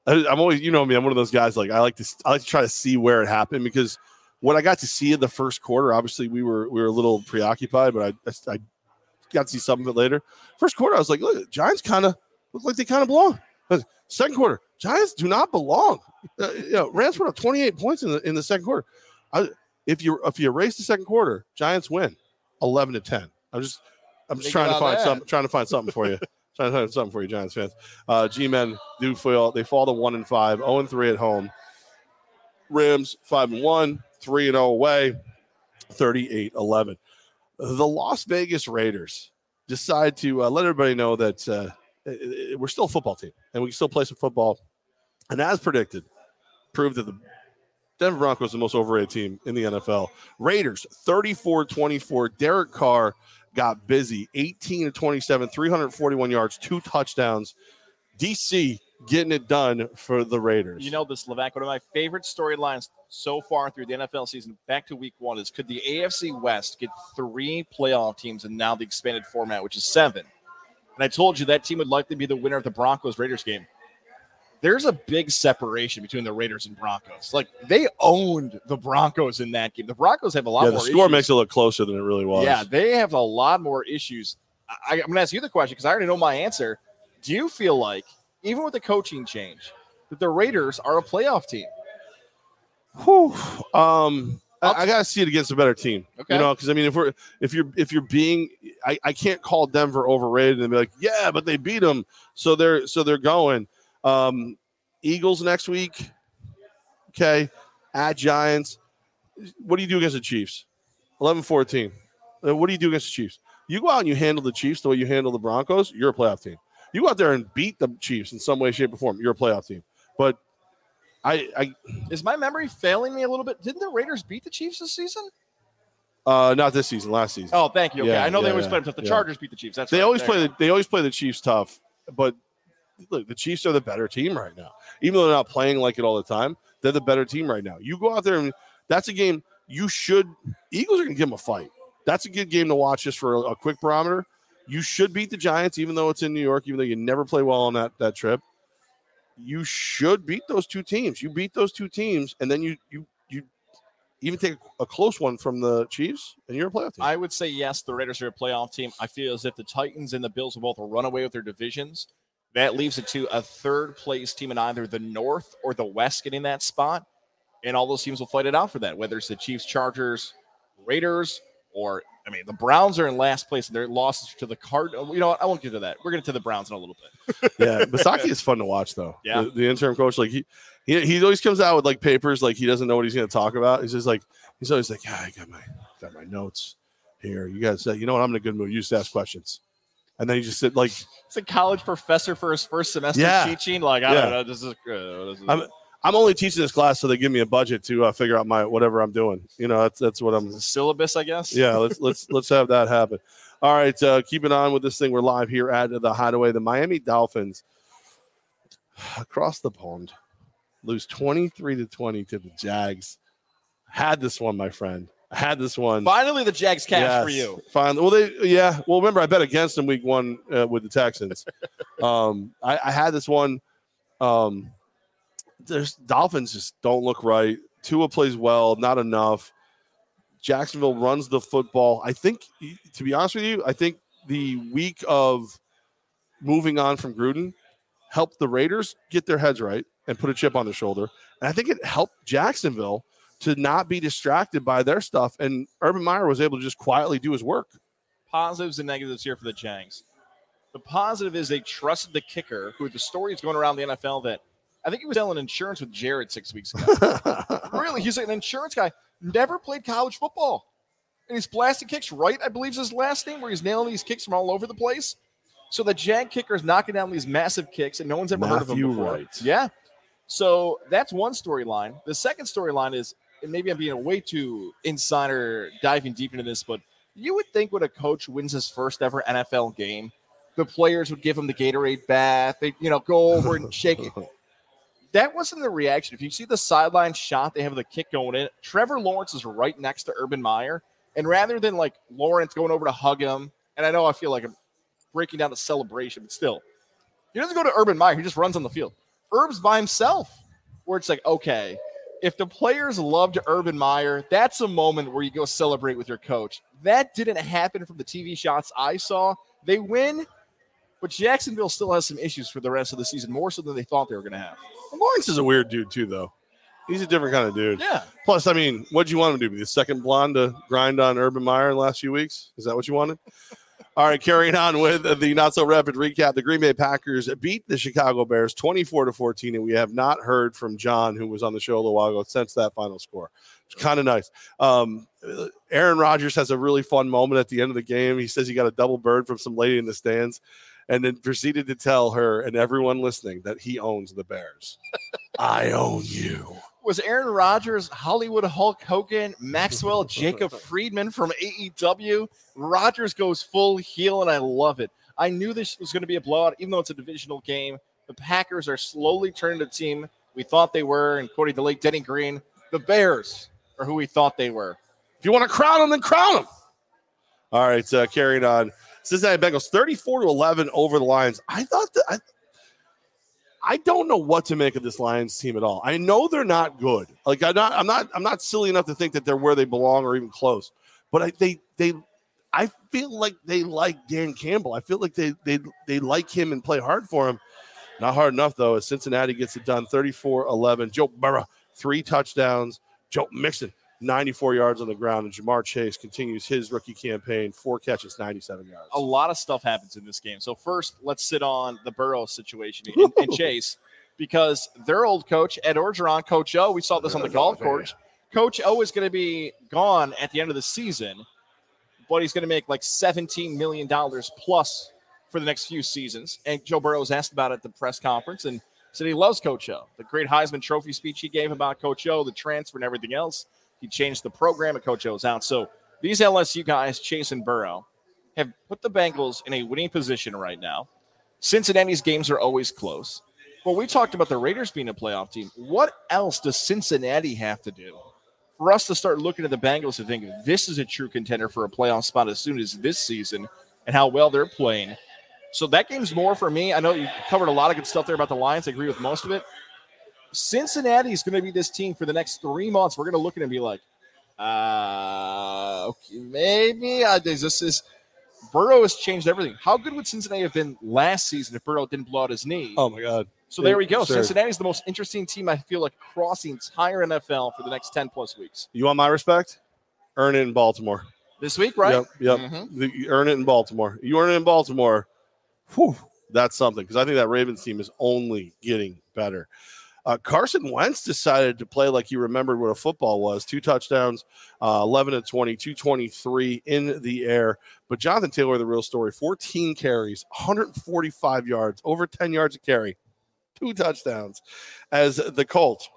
I, I'm always, you know me, I'm one of those guys. Like, I like to, I like to try to see where it happened because what I got to see in the first quarter, obviously we were we were a little preoccupied, but I I, I got to see some of it later. First quarter, I was like, look, Giants kind of look like they kind of belong. Second quarter, Giants do not belong. Uh, you know, Rams put up 28 points in the in the second quarter. I, if you if you erase the second quarter, Giants win 11 to 10. I'm just I'm just Think trying to find that. some trying to find something for you. trying to find something for you, Giants fans. Uh, G-men do fall. They fall to one and five, 0 and three at home. Rams five and one, three and zero away, 38-11. The Las Vegas Raiders decide to uh, let everybody know that uh, Uh, uh, we're still a football team and we can still play some football. And as predicted, proved that the Denver Broncos the most overrated team in the NFL. Raiders 34-24. Derek Carr got busy, 18 to 27, 341 yards, two touchdowns. DC getting it done for the Raiders. You know this, Levac. One of my favorite storylines so far through the NFL season, back to week one, is could the AFC West get three playoff teams and now the expanded format, which is seven? And I told you that team would likely be the winner of the Broncos Raiders game. There's a big separation between the Raiders and Broncos. Like they owned the Broncos in that game. The Broncos have a lot yeah, more the score issues. makes it look closer than it really was. Yeah, they have a lot more issues. I, I'm going to ask you the question because I already know my answer. Do you feel like, even with the coaching change, that the Raiders are a playoff team? Whew. Um, I, I gotta see it against a better team. Okay. You know, because I mean, if we're if you're if you're being, I, I can't call Denver overrated and be like, yeah, but they beat them, so they're so they're going. Um, Eagles next week. Okay, at Giants. What do you do against the Chiefs? 11-14. Uh, What do you do against the Chiefs? You go out and you handle the Chiefs the way you handle the Broncos. You're a playoff team. You go out there and beat the Chiefs in some way, shape, or form. You're a playoff team. But I, I Is my memory failing me a little bit? Didn't the Raiders beat the Chiefs this season? uh, not this season, last season. Oh, thank you. Okay, Yeah, I know they always yeah, play them tough. The yeah. Chargers beat the Chiefs. That's they right. always There play the they always play the Chiefs tough, but look, the Chiefs are the better team right now. Even though they're not playing like it all the time, they're the better team right now. You go out there and that's a game you should. Eagles are going to give them a fight. That's a good game to watch just for a, a quick barometer. You should beat the Giants, even though it's in New York, even though you never play well on that that trip. You should beat those two teams. You beat those two teams, and then you you you even take a, close one from the Chiefs, and you're a playoff team. I would say yes, the Raiders are a playoff team. I feel as if the Titans and the Bills will both run away with their divisions. That leaves it to a third place team in either the North or the West getting that spot. And all those teams will fight it out for that, whether it's the Chiefs, Chargers, Raiders, or I mean, the Browns are in last place and their losses to the Card. You know what? I won't get to that. We're going to to the Browns in a little bit. Yeah, Bisaccia is fun to watch though. Yeah. the, the interim coach, like he, he, he always comes out with like papers, like he doesn't know what he's going to talk about. He's just like he's always like, yeah, I got my got my notes here. You guys, say, you know what? I'm in a good mood. You just ask questions, and then he just said, like, It's a college professor for his first semester Yeah. teaching. Like, I Yeah. don't know. This is, uh, this is I'm only teaching this class so they give me a budget to uh, figure out my whatever I'm doing. You know, that's that's what I'm. the syllabus, I guess. Yeah, let's let's let's have that happen. All right, uh, keeping on with this thing. We're live here at the Hideaway. The Miami Dolphins across the pond lose 23 to 20 to the Jags. Had this one, my friend. I had this one. Finally, the Jags cash for you. Finally, well, they yeah. Well, remember I bet against them week one uh, with the Texans. um, I, I had this one. Um, there's Dolphins just don't look right. Tua plays well, not enough. Jacksonville runs the football. I think, to be honest with you, I think the week of moving on from Gruden helped the Raiders get their heads right and put a chip on their shoulder. And I think it helped Jacksonville to not be distracted by their stuff. And Urban Meyer was able to just quietly do his work. Positives and negatives here for the Jags. The positive is they trusted the kicker, who the story is going around the NFL that I think he was selling insurance with Jared six weeks ago. really, he's an insurance guy. Never played college football. And he's blasting kicks right, I believe is his last name, where he's nailing these kicks from all over the place. So the Jag kicker is knocking down these massive kicks, and no one's ever heard of him before. Wright. Yeah. So that's one storyline. The second storyline is, and maybe I'm being way too insider diving deep into this, but you would think when a coach wins his first ever NFL game, the players would give him the Gatorade bath. They, you know, go over and shake it. That wasn't the reaction. If you see the sideline shot, they have the kick going in. Trevor Lawrence is right next to Urban Meyer. And rather than like Lawrence going over to hug him, and I know I feel like I'm breaking down the celebration, but still, he doesn't go to Urban Meyer. He just runs on the field. Herb's by himself, where it's like, okay, if the players loved Urban Meyer, that's a moment where you go celebrate with your coach. That didn't happen from the TV shots I saw. They win, but Jacksonville still has some issues for the rest of the season, more so than they thought they were going to have. Lawrence is a weird dude too, though. He's a different kind of dude. Yeah. Plus, I mean, what'd you want him to do? Be the second blonde to grind on Urban Meyer in the last few weeks? Is that what you wanted? All right, carrying on with the not so rapid recap. The Green Bay Packers beat the Chicago Bears 24 to 14, and we have not heard from John, who was on the show a little while ago, since that final score. It's kind of nice. Um, Aaron Rodgers has a really fun moment at the end of the game. He says he got a double bird from some lady in the stands, and then proceeded to tell her and everyone listening that he owns the Bears. I own you. Was Aaron Rodgers, Hollywood Hulk Hogan, Maxwell, Jacob Friedman from AEW? Rodgers goes full heel, and I love it. I knew this was going to be a blowout, even though it's a divisional game. The Packers are slowly turning the team we thought they were, and according to late Denny Green, the Bears are who we thought they were. If you want to crown them, then crown them. All right, uh, carrying on. Cincinnati Bengals 34 to 11 over the Lions. I thought that I, I don't know what to make of this Lions team at all. I know they're not good. Like I'm not, I'm not, I'm not silly enough to think that they're where they belong or even close. But I, they, they, I feel like they like Dan Campbell. I feel like they, they, they like him and play hard for him. Not hard enough though. As Cincinnati gets it done, 34-11. Joe Burrow three touchdowns. Joe Mixon 94 yards on the ground, and Ja'Marr Chase continues his rookie campaign, four catches, 97 yards. A lot of stuff happens in this game. So first, let's sit on the Burrow situation and, and Chase, because their old coach Ed Orgeron, Coach O, we saw this on the golf course. Coach O is going to be gone at the end of the season, but he's going to make like 17 million dollars plus for the next few seasons. And Joe Burrow was asked about it at the press conference and said he loves Coach O. The great Heisman Trophy speech he gave about Coach O, the transfer and everything else. He changed the program, and Coach O's out. So these LSU guys, Chase and Burrow, have put the Bengals in a winning position right now. Cincinnati's games are always close. But we talked about the Raiders being a playoff team. What else does Cincinnati have to do for us to start looking at the Bengals and think this is a true contender for a playoff spot as soon as this season and how well they're playing? So that game's more for me. I know you covered a lot of good stuff there about the Lions. I agree with most of it. Cincinnati is going to be this team for the next three months. We're going to look at it and be like, uh, okay, maybe uh, this is Burrow has changed everything. How good would Cincinnati have been last season if Burrow didn't blow out his knee? Oh my God! so there we go. sure. Cincinnati is the most interesting team I feel like across the entire NFL for the next ten plus weeks. You want my respect? Earn it in Baltimore. This week, right? Yep. Yep. Mhm. The- you earn it in Baltimore. You earn it in Baltimore. Whew, that's something because I think that Ravens team is only getting better. Uh, Carson Wentz decided to play like he remembered what a football was. Two touchdowns, uh, 11 to 20, 223 in the air. But Jonathan Taylor, the real story 14 carries, 145 yards, over 10 yards a carry, two touchdowns as the Colts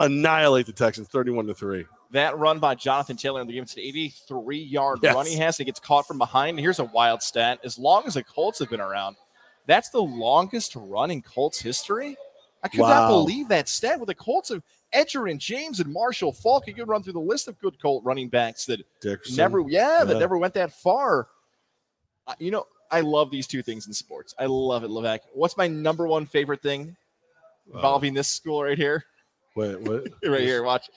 annihilate the Texans 31 to 3. That run by Jonathan Taylor in the game, it's an 83 yard Yes. run he has. He gets caught from behind. Here's a wild stat. As long as the Colts have been around, that's the longest run in Colts history. I could not believe that stat with the Colts of Edgerrin James and Marshall Faulk. You could run through the list of good Colt running backs that Dickerson. never, yeah, that never went that far. Uh, you know, I love these two things in sports. I love it, Levac. What's my number one favorite thing involving this school right here? wait, what? Right here, watch.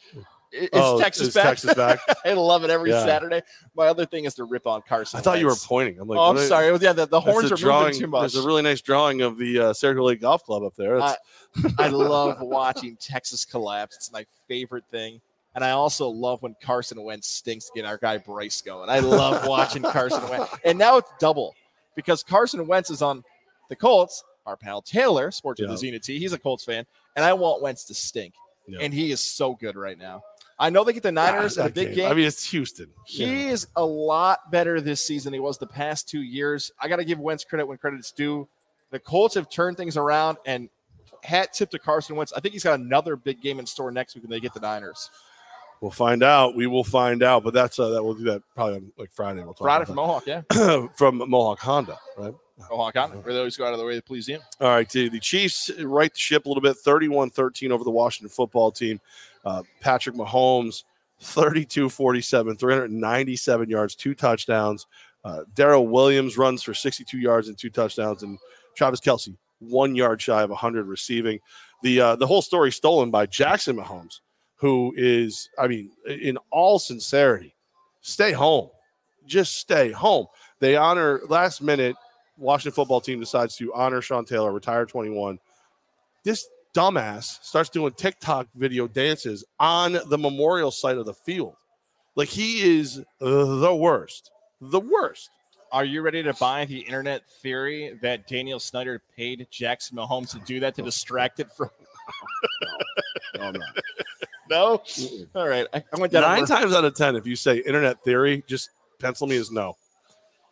It's Oh, Texas is back. Texas back. I love it every Yeah. Saturday. My other thing is to rip on Carson. I thought you were pointing. I'm like, oh, I'm sorry. Yeah, the, the horns are drawing. moving too much. There's a really nice drawing of the uh, Circle Lake Golf Club up there. That's, I love watching Texas collapse. It's my favorite thing. And I also love when Carson Wentz stinks to get our guy Bryce going. I love watching Carson Wentz. And now it's double because Carson Wentz is on the Colts. Our pal Taylor, sports with Yeah. the Zenith T, he's a Colts fan. And I want Wentz to stink. Yeah. And he is so good right now. I know they get the Niners Ah, in a big game. game. I mean, it's Houston. He You know. is a lot better this season than he was the past two years. I got to give Wentz credit when credit's due. The Colts have turned things around, and hat tip to Carson Wentz. I think he's got another big game in store next week when they get the Niners. We'll find out. We will find out. But that's uh, that. We'll do that probably on like Friday. We'll talk Friday from Mohawk, yeah. from Mohawk Honda, right? Mohawk on where they always go out of the way to please him. All right, the, the Chiefs right the ship a little bit, 31-13 over the Washington football team. Uh, Patrick Mahomes, 32-47, 397 yards, two touchdowns. Uh, Darrel Williams runs for 62 yards and two touchdowns, and Travis Kelce, one yard shy of 100 receiving. The uh, the whole story stolen by Jackson Mahomes, who is, I mean, in all sincerity, stay home. Just stay home. They honor last minute Washington football team decides to honor Sean Taylor, retire 21. This dumbass starts doing TikTok video dances on the memorial site of the field. Like he is the worst. The worst. Are you ready to buy the internet theory that Daniel Snyder paid Jackson Mahomes to do that to distract it from? No, I'm. No. All right, I, I went down. Nine times out of 10, if you say internet theory, just pencil me as no.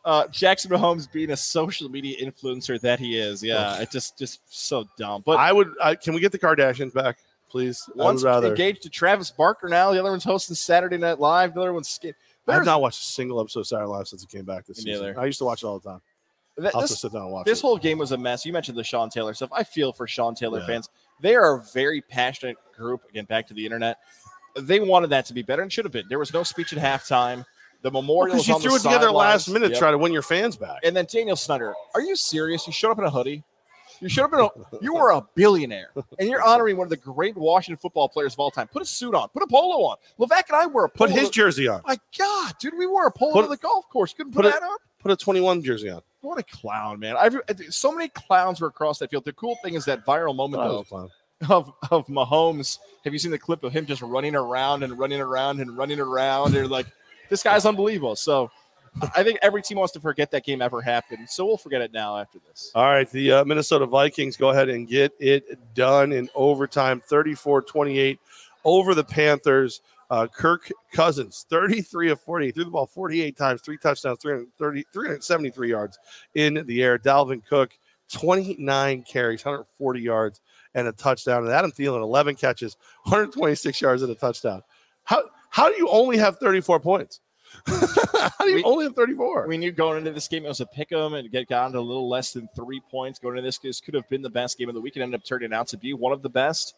Uh, Jackson Mahomes being a social media influencer that he is. Yeah, it's just just so dumb. But I would, I, can we get the Kardashians back, please? One's engaged to Travis Barker now. The other one's hosting Saturday Night Live. The other one's skate. I have not watched a single episode of Saturday Night Live since it came back this season. neither. I used to watch it all the time. Th- I'll this sit down and watch this it. whole game was a mess. You mentioned the Sean Taylor stuff. I feel for Sean Taylor Yeah. fans. They are a very passionate group. Again, back to the internet. They wanted that to be better and should have been. There was no speech at halftime. The memorial Because was you threw it together last minute, Yep. try to win your fans back. And then Daniel Snyder, are you serious? You showed up in a hoodie. You showed up in a. You were a billionaire, and you're honoring one of the great Washington football players of all time. Put a suit on. Put a polo on. Levac and I wear a polo. Put his jersey on. My God, dude, we wore a polo Put- to the golf course. Couldn't put, put that on. Put a 21 jersey on. What a clown, man! I've so many clowns were across that field. The cool thing is that viral moment oh, I though a of of Mahomes. Have you seen the clip of him just running around and running around and running around? And like, this guy's unbelievable. So, I think every team wants to forget that game ever happened. So we'll forget it now after this. All right, the uh, Minnesota Vikings go ahead and get it done in overtime, 34-28 over the Panthers. Uh, Kirk Cousins, 33 of 40, threw the ball 48 times, three touchdowns, 330, 373 yards in the air. Dalvin Cook, 29 carries, 140 yards, and a touchdown. And Adam Thielen, 11 catches, 126 yards and a touchdown. How how do you only have 34 points? how do you We- only have 34? We knew going into this game it was a pick 'em and get down to a little less than three points. Going into this, this could have been the best game of the week. and ended up turning out to be one of the best.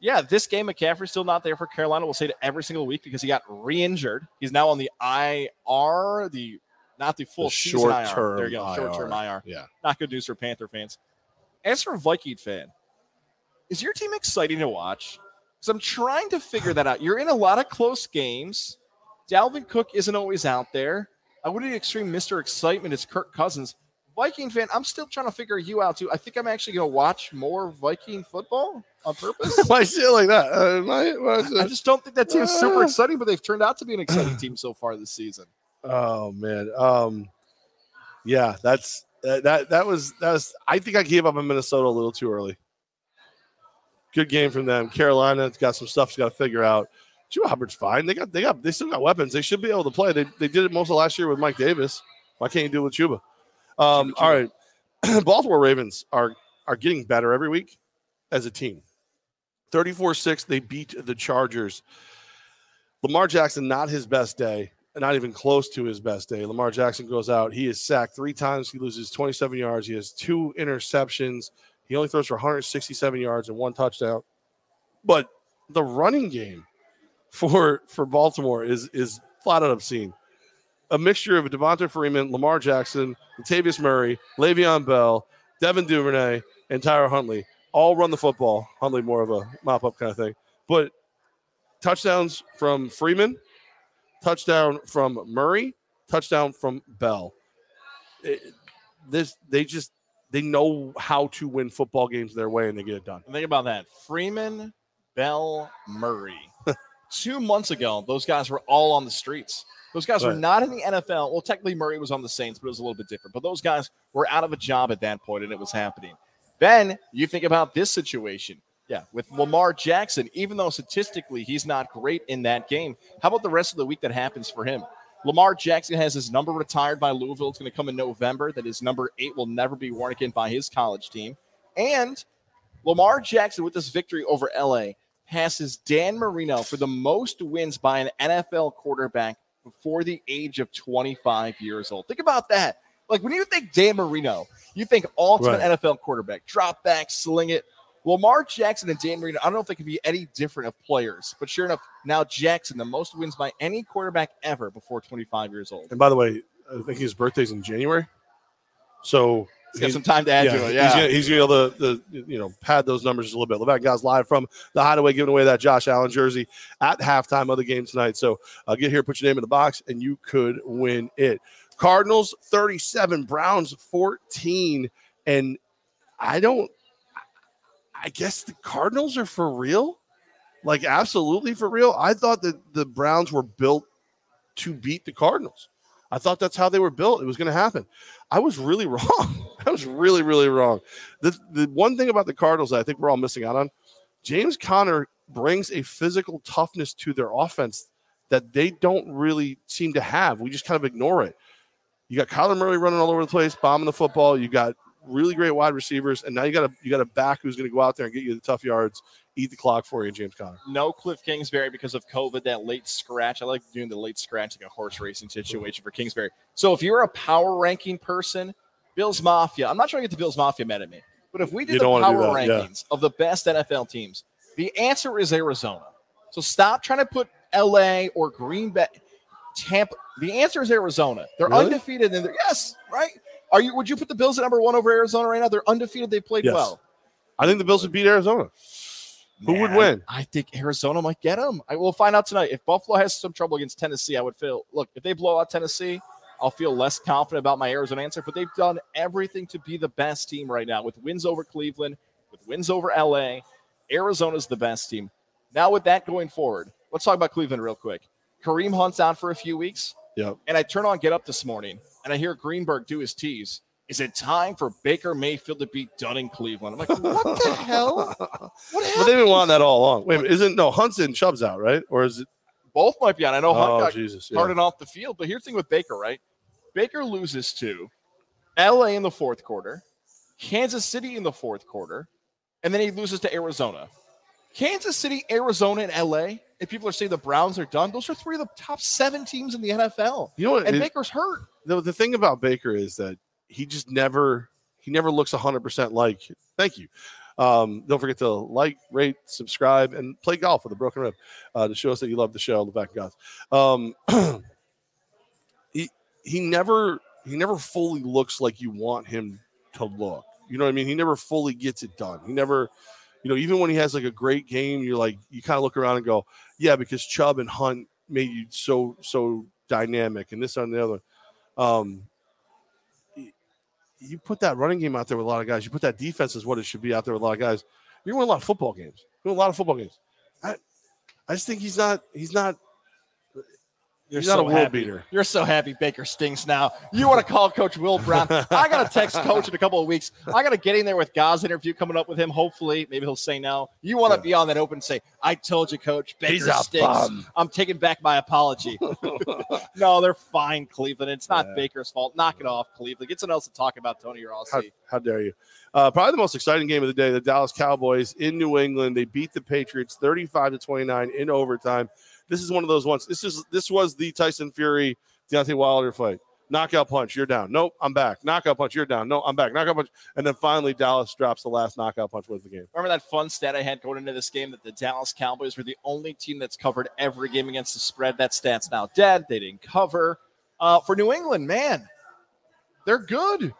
Yeah, this game, McCaffrey's still not there for Carolina. We'll say it every single week because he got re-injured. He's now on the IR, the not the full The season IR. short-term There you go, short-term IR. yeah. Not good news for Panther fans. As for a Viking fan, is your team exciting to watch? Because I'm trying to figure that out. You're in a lot of close games. Dalvin Cook isn't always out there. I wouldn't extreme Mr. Excitement is Kirk Cousins. Viking fan, I'm still trying to figure you out too. I think I'm actually going to watch more Viking football on purpose. Why say it like that? Uh, my, why- I just don't think that team's super Uh. exciting, but they've turned out to be an exciting team so far this season. Oh man. Um yeah, that's uh, that that was that was I think I gave up on Minnesota a little too early. Good game from them. Carolina's got some stuff to got to figure out. Chuba Hubbard's fine. They got they got they still got weapons. They should be able to play. They, they did it most of last year with Mike Davis. Why can't you do it with Chuba? Um, Chuba, all right. Baltimore Ravens are are getting better every week as a team. 34-6, they beat the Chargers. Lamar Jackson, not his best day not even close to his best day. Lamar Jackson goes out. He is sacked three times. He loses 27 yards. He has two interceptions. He only throws for 167 yards and one touchdown. But the running game for for Baltimore is is flat out obscene. A mixture of Devonta Freeman, Lamar Jackson, Latavius Murray, Le'Veon Bell, Devin Duvernay, and Tyler Huntley all run the football. Huntley more of a mop up kind of thing, but touchdowns from Freeman, touchdown from Murray, touchdown from Bell. It- this they just they know how to win football games their way and they get it done. Think about that. Freeman, Bell, Murray. Two months ago, those guys were all on the streets. Those guys were not in the NFL. Well, technically, Murray was on the Saints, but it was a little bit different. But those guys were out of a job at that point, and it was happening. Then you think about this situation. Yeah, with Lamar Jackson, even though statistically he's not great in that game, how about the rest of the week that happens for him? Lamar Jackson has his number retired by Louisville. It's going to come in November. That his number eight will never be worn again by his college team. And Lamar Jackson, with this victory over LA, passes Dan Marino for the most wins by an NFL quarterback before the age of 25 years old. Think about that. Like when you think Dan Marino, you think ultimate Right. NFL quarterback, drop back, sling it. Lamar Jackson and Dan Marino, I don't know if they could be any different of players, but sure enough, now Jackson, the most wins by any quarterback ever before 25 years old. And by the way, I think his birthday's in January. So He's got some time to add to it. Yeah. He's gonna, he's gonna be able to, the you know pad those numbers just a little bit. Levac guys live from the Hideaway, giving away that Josh Allen jersey at halftime of the game tonight. So uh, get here, put your name in the box, and you could win it. Cardinals 37, Browns 14, and I don't. I guess the Cardinals are for real, like absolutely for real. I thought that the Browns were built to beat the Cardinals. I thought that's how they were built. It was going to happen. I was really wrong. I was really, really wrong. The, the one thing about the Cardinals that I think we're all missing out on, James Conner brings a physical toughness to their offense that they don't really seem to have. We just kind of ignore it. You got Kyler Murray running all over the place, bombing the football. You got really great wide receivers, and now you got a you got a back who's going to go out there and get you the tough yards, eat the clock for you, James Conner. no Cliff Kingsbury because of COVID, that late scratch. I like doing the late scratch like a horse racing situation for Kingsbury. So if you're a power ranking person, Bills Mafia, I'm not trying to get the Bills Mafia mad at me, but if we did the power that, yeah. rankings of the best NFL teams, the answer is Arizona. So stop trying to put LA or Green Bay, Tampa. The answer is Arizona. They're Really? undefeated and they're yes, right? Are you would you put the Bills at number one over Arizona right now? They're undefeated. They played Yes. well. I think the Bills would beat Arizona. Who would win? I think Arizona might get them. I will find out tonight. If Buffalo has some trouble against Tennessee, I would feel look, if they blow out Tennessee, I'll feel less confident about my Arizona answer. But they've done everything to be the best team right now with wins over Cleveland, with wins over LA. Arizona's the best team. Now, with that going forward, let's talk about Cleveland real quick. Kareem Hunt's out for a few weeks. Yep. And I turn on Get Up this morning and I hear Greenberg do his tease. Is it time for Baker Mayfield to be done in Cleveland? I'm like, what the hell? What happened? they've been wanting that all along. Wait a minute, isn't no Hunt's in Chubb's out, right? Or is it? Both might be on. I know Hunt Oh got Jesus! Yeah. off the field, but here's the thing with Baker, right? Baker loses to LA in the fourth quarter, Kansas City in the fourth quarter, and then he loses to Arizona. Kansas City, Arizona, and LA. And people are saying the Browns are done. Those are three of the top seven teams in the NFL. You know what? And it- Baker's hurt. The, the thing about Baker is that he just never he never looks 100% like thank you. Um, don't forget to like rate subscribe and play golf with a broken rib uh, to show us that you love the show the back um, he he never he never fully looks like you want him to look. You know what i mean? He never fully gets it done. He never you know even when he has like a great game you're like you kind of look around and go yeah because chubb and hunt made you so so dynamic and this and the other um, you put that running game out there with a lot of guys. You put that defense is what it should be out there with a lot of guys. You win a lot of football games. You win a lot of football games. I, I just think he's not. He's not. You're he's not so a world beater. You're so happy Baker stinks now. You want to call Coach Will Brown? I got to text Coach in a couple of weeks. I got to get in there with Gaz interview coming up with him. Hopefully, maybe he'll say no. You want to Yeah. be on that open and say, I told you, Coach, Baker stinks. bum. I'm taking back my apology. no, they're fine, Cleveland. It's not Yeah. Baker's fault. Knock it off, Cleveland. Get something else to talk about, Tony How, how dare you? Uh, probably the most exciting game of the day. The Dallas Cowboys in New England. They beat the Patriots 35 to 29 in overtime. This is one of those ones. This is this was the Tyson Fury Deontay Wilder fight. knockout punch, you're down. Nope, I'm back. Knockout punch, you're down. No, I'm back. Knockout punch, and then finally Dallas drops the last knockout punch with the game. Remember that fun stat I had going into this game that the Dallas Cowboys were the only team that's covered every game against the spread. That stat's now dead. They didn't cover. Uh, for New England, man, they're good.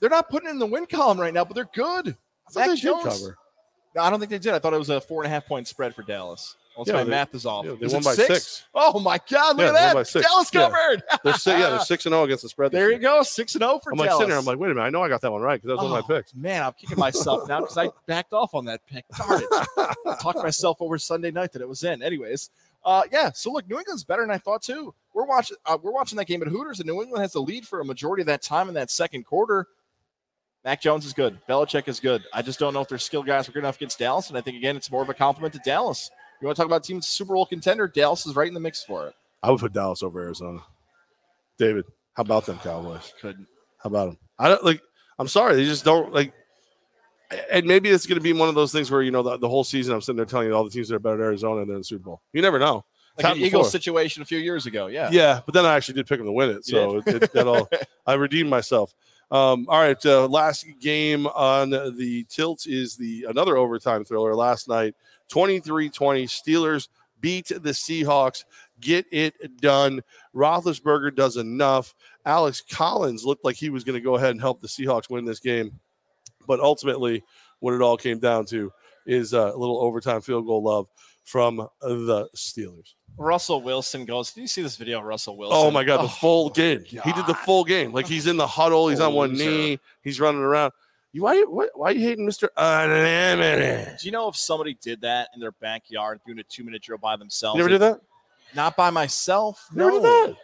They're not putting in the win column right now, but they're good. I thought Mac they did Jones- cover. No, I don't think they did. I thought it was a four and a half point spread for Dallas. Unless Yeah, my they- math is off. Yeah, they Is won by six. Oh my God! Look Yeah, at that. six. Dallas Yeah. covered. They're six, yeah, they're six and zero against the spread. There you go, six and zero for I'm like Dallas. sitting there. I'm like, wait a minute. I know I got that one right because that was one of my Oh, picks. Man, I'm kicking myself now because I backed off on that pick. Darn it. I talked myself over Sunday night that it was in. Anyways, uh, yeah. So look, New England's better than I thought too. We're watching. Uh, we're watching that game at Hooters, and New England has the lead for a majority of that time in that second quarter. Mac Jones is good. Belichick is good. I just don't know if their skill guys are good enough against Dallas, and I think again it's more of a compliment to Dallas. You want to talk about team Super Bowl contender? Dallas is right in the mix for it. I would put Dallas over Arizona. David, how about them Cowboys? Couldn't. How about them? I don't like. I'm sorry, they just don't like. And maybe it's going to be one of those things where you know the, the whole season I'm sitting there telling you all the teams that are better than Arizona and they're in the Super Bowl. You never know. It's Like an happened Eagles before. situation a few years ago. Yeah. Yeah, but then I actually did pick them to win it, so it, it, that all I redeemed myself. Um, all right, uh, last game on the tilt is the another overtime thriller last night. 23-20 Steelers beat the Seahawks. Get it done. Roethlisberger does enough. Alex Collins looked like he was going to go ahead and help the Seahawks win this game, but ultimately, what it all came down to is uh, a little overtime field goal love from the Steelers. Russell Wilson goes. Did you see this video of Russell Wilson? Oh my god, the Oh, full game. He did the full game. Like he's in the huddle, he's on one Loser. knee, he's running around. You why what, why are you hating Mr. Unlimited? Do you know if somebody did that in their backyard doing a two minute drill by themselves? You never did that? Not by myself. You never no. did that.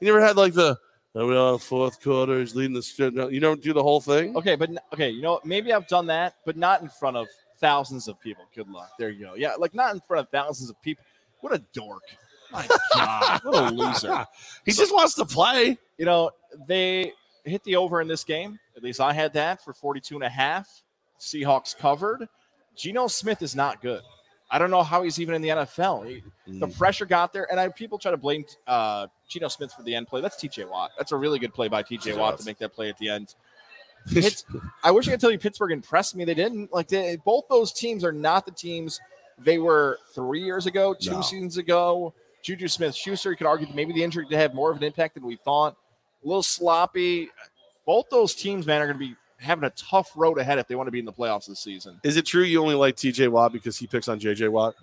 You never had like the "Oh, we are fourth quarter, he's leading the strip. You don't do the whole thing. Okay, but okay, you know maybe I've done that, but not in front of thousands of people. Good luck. There you go. Yeah, like not in front of thousands of people. What a dork. My God, what a loser. He just wants to play. You know, they hit the over in this game. At least I had that for 42 and a half. Seahawks covered. Geno Smith is not good. I don't know how he's even in the NFL. He- the Mm. pressure got there, and I people try to blame uh, Geno Smith for the end play. That's TJ Watt. That's a really good play by TJ Watt to make that play at the end. Pitts- I wish I could tell you Pittsburgh impressed me. They didn't. Like they, both those teams are not the teams they were three years ago, two No. seasons ago. Juju Smith Schuster, you could argue that maybe the injury did have more of an impact than we thought. A little sloppy. Both those teams, man, are going to be having a tough road ahead if they want to be in the playoffs this season. Is it true you only like TJ Watt because he picks on JJ Watt?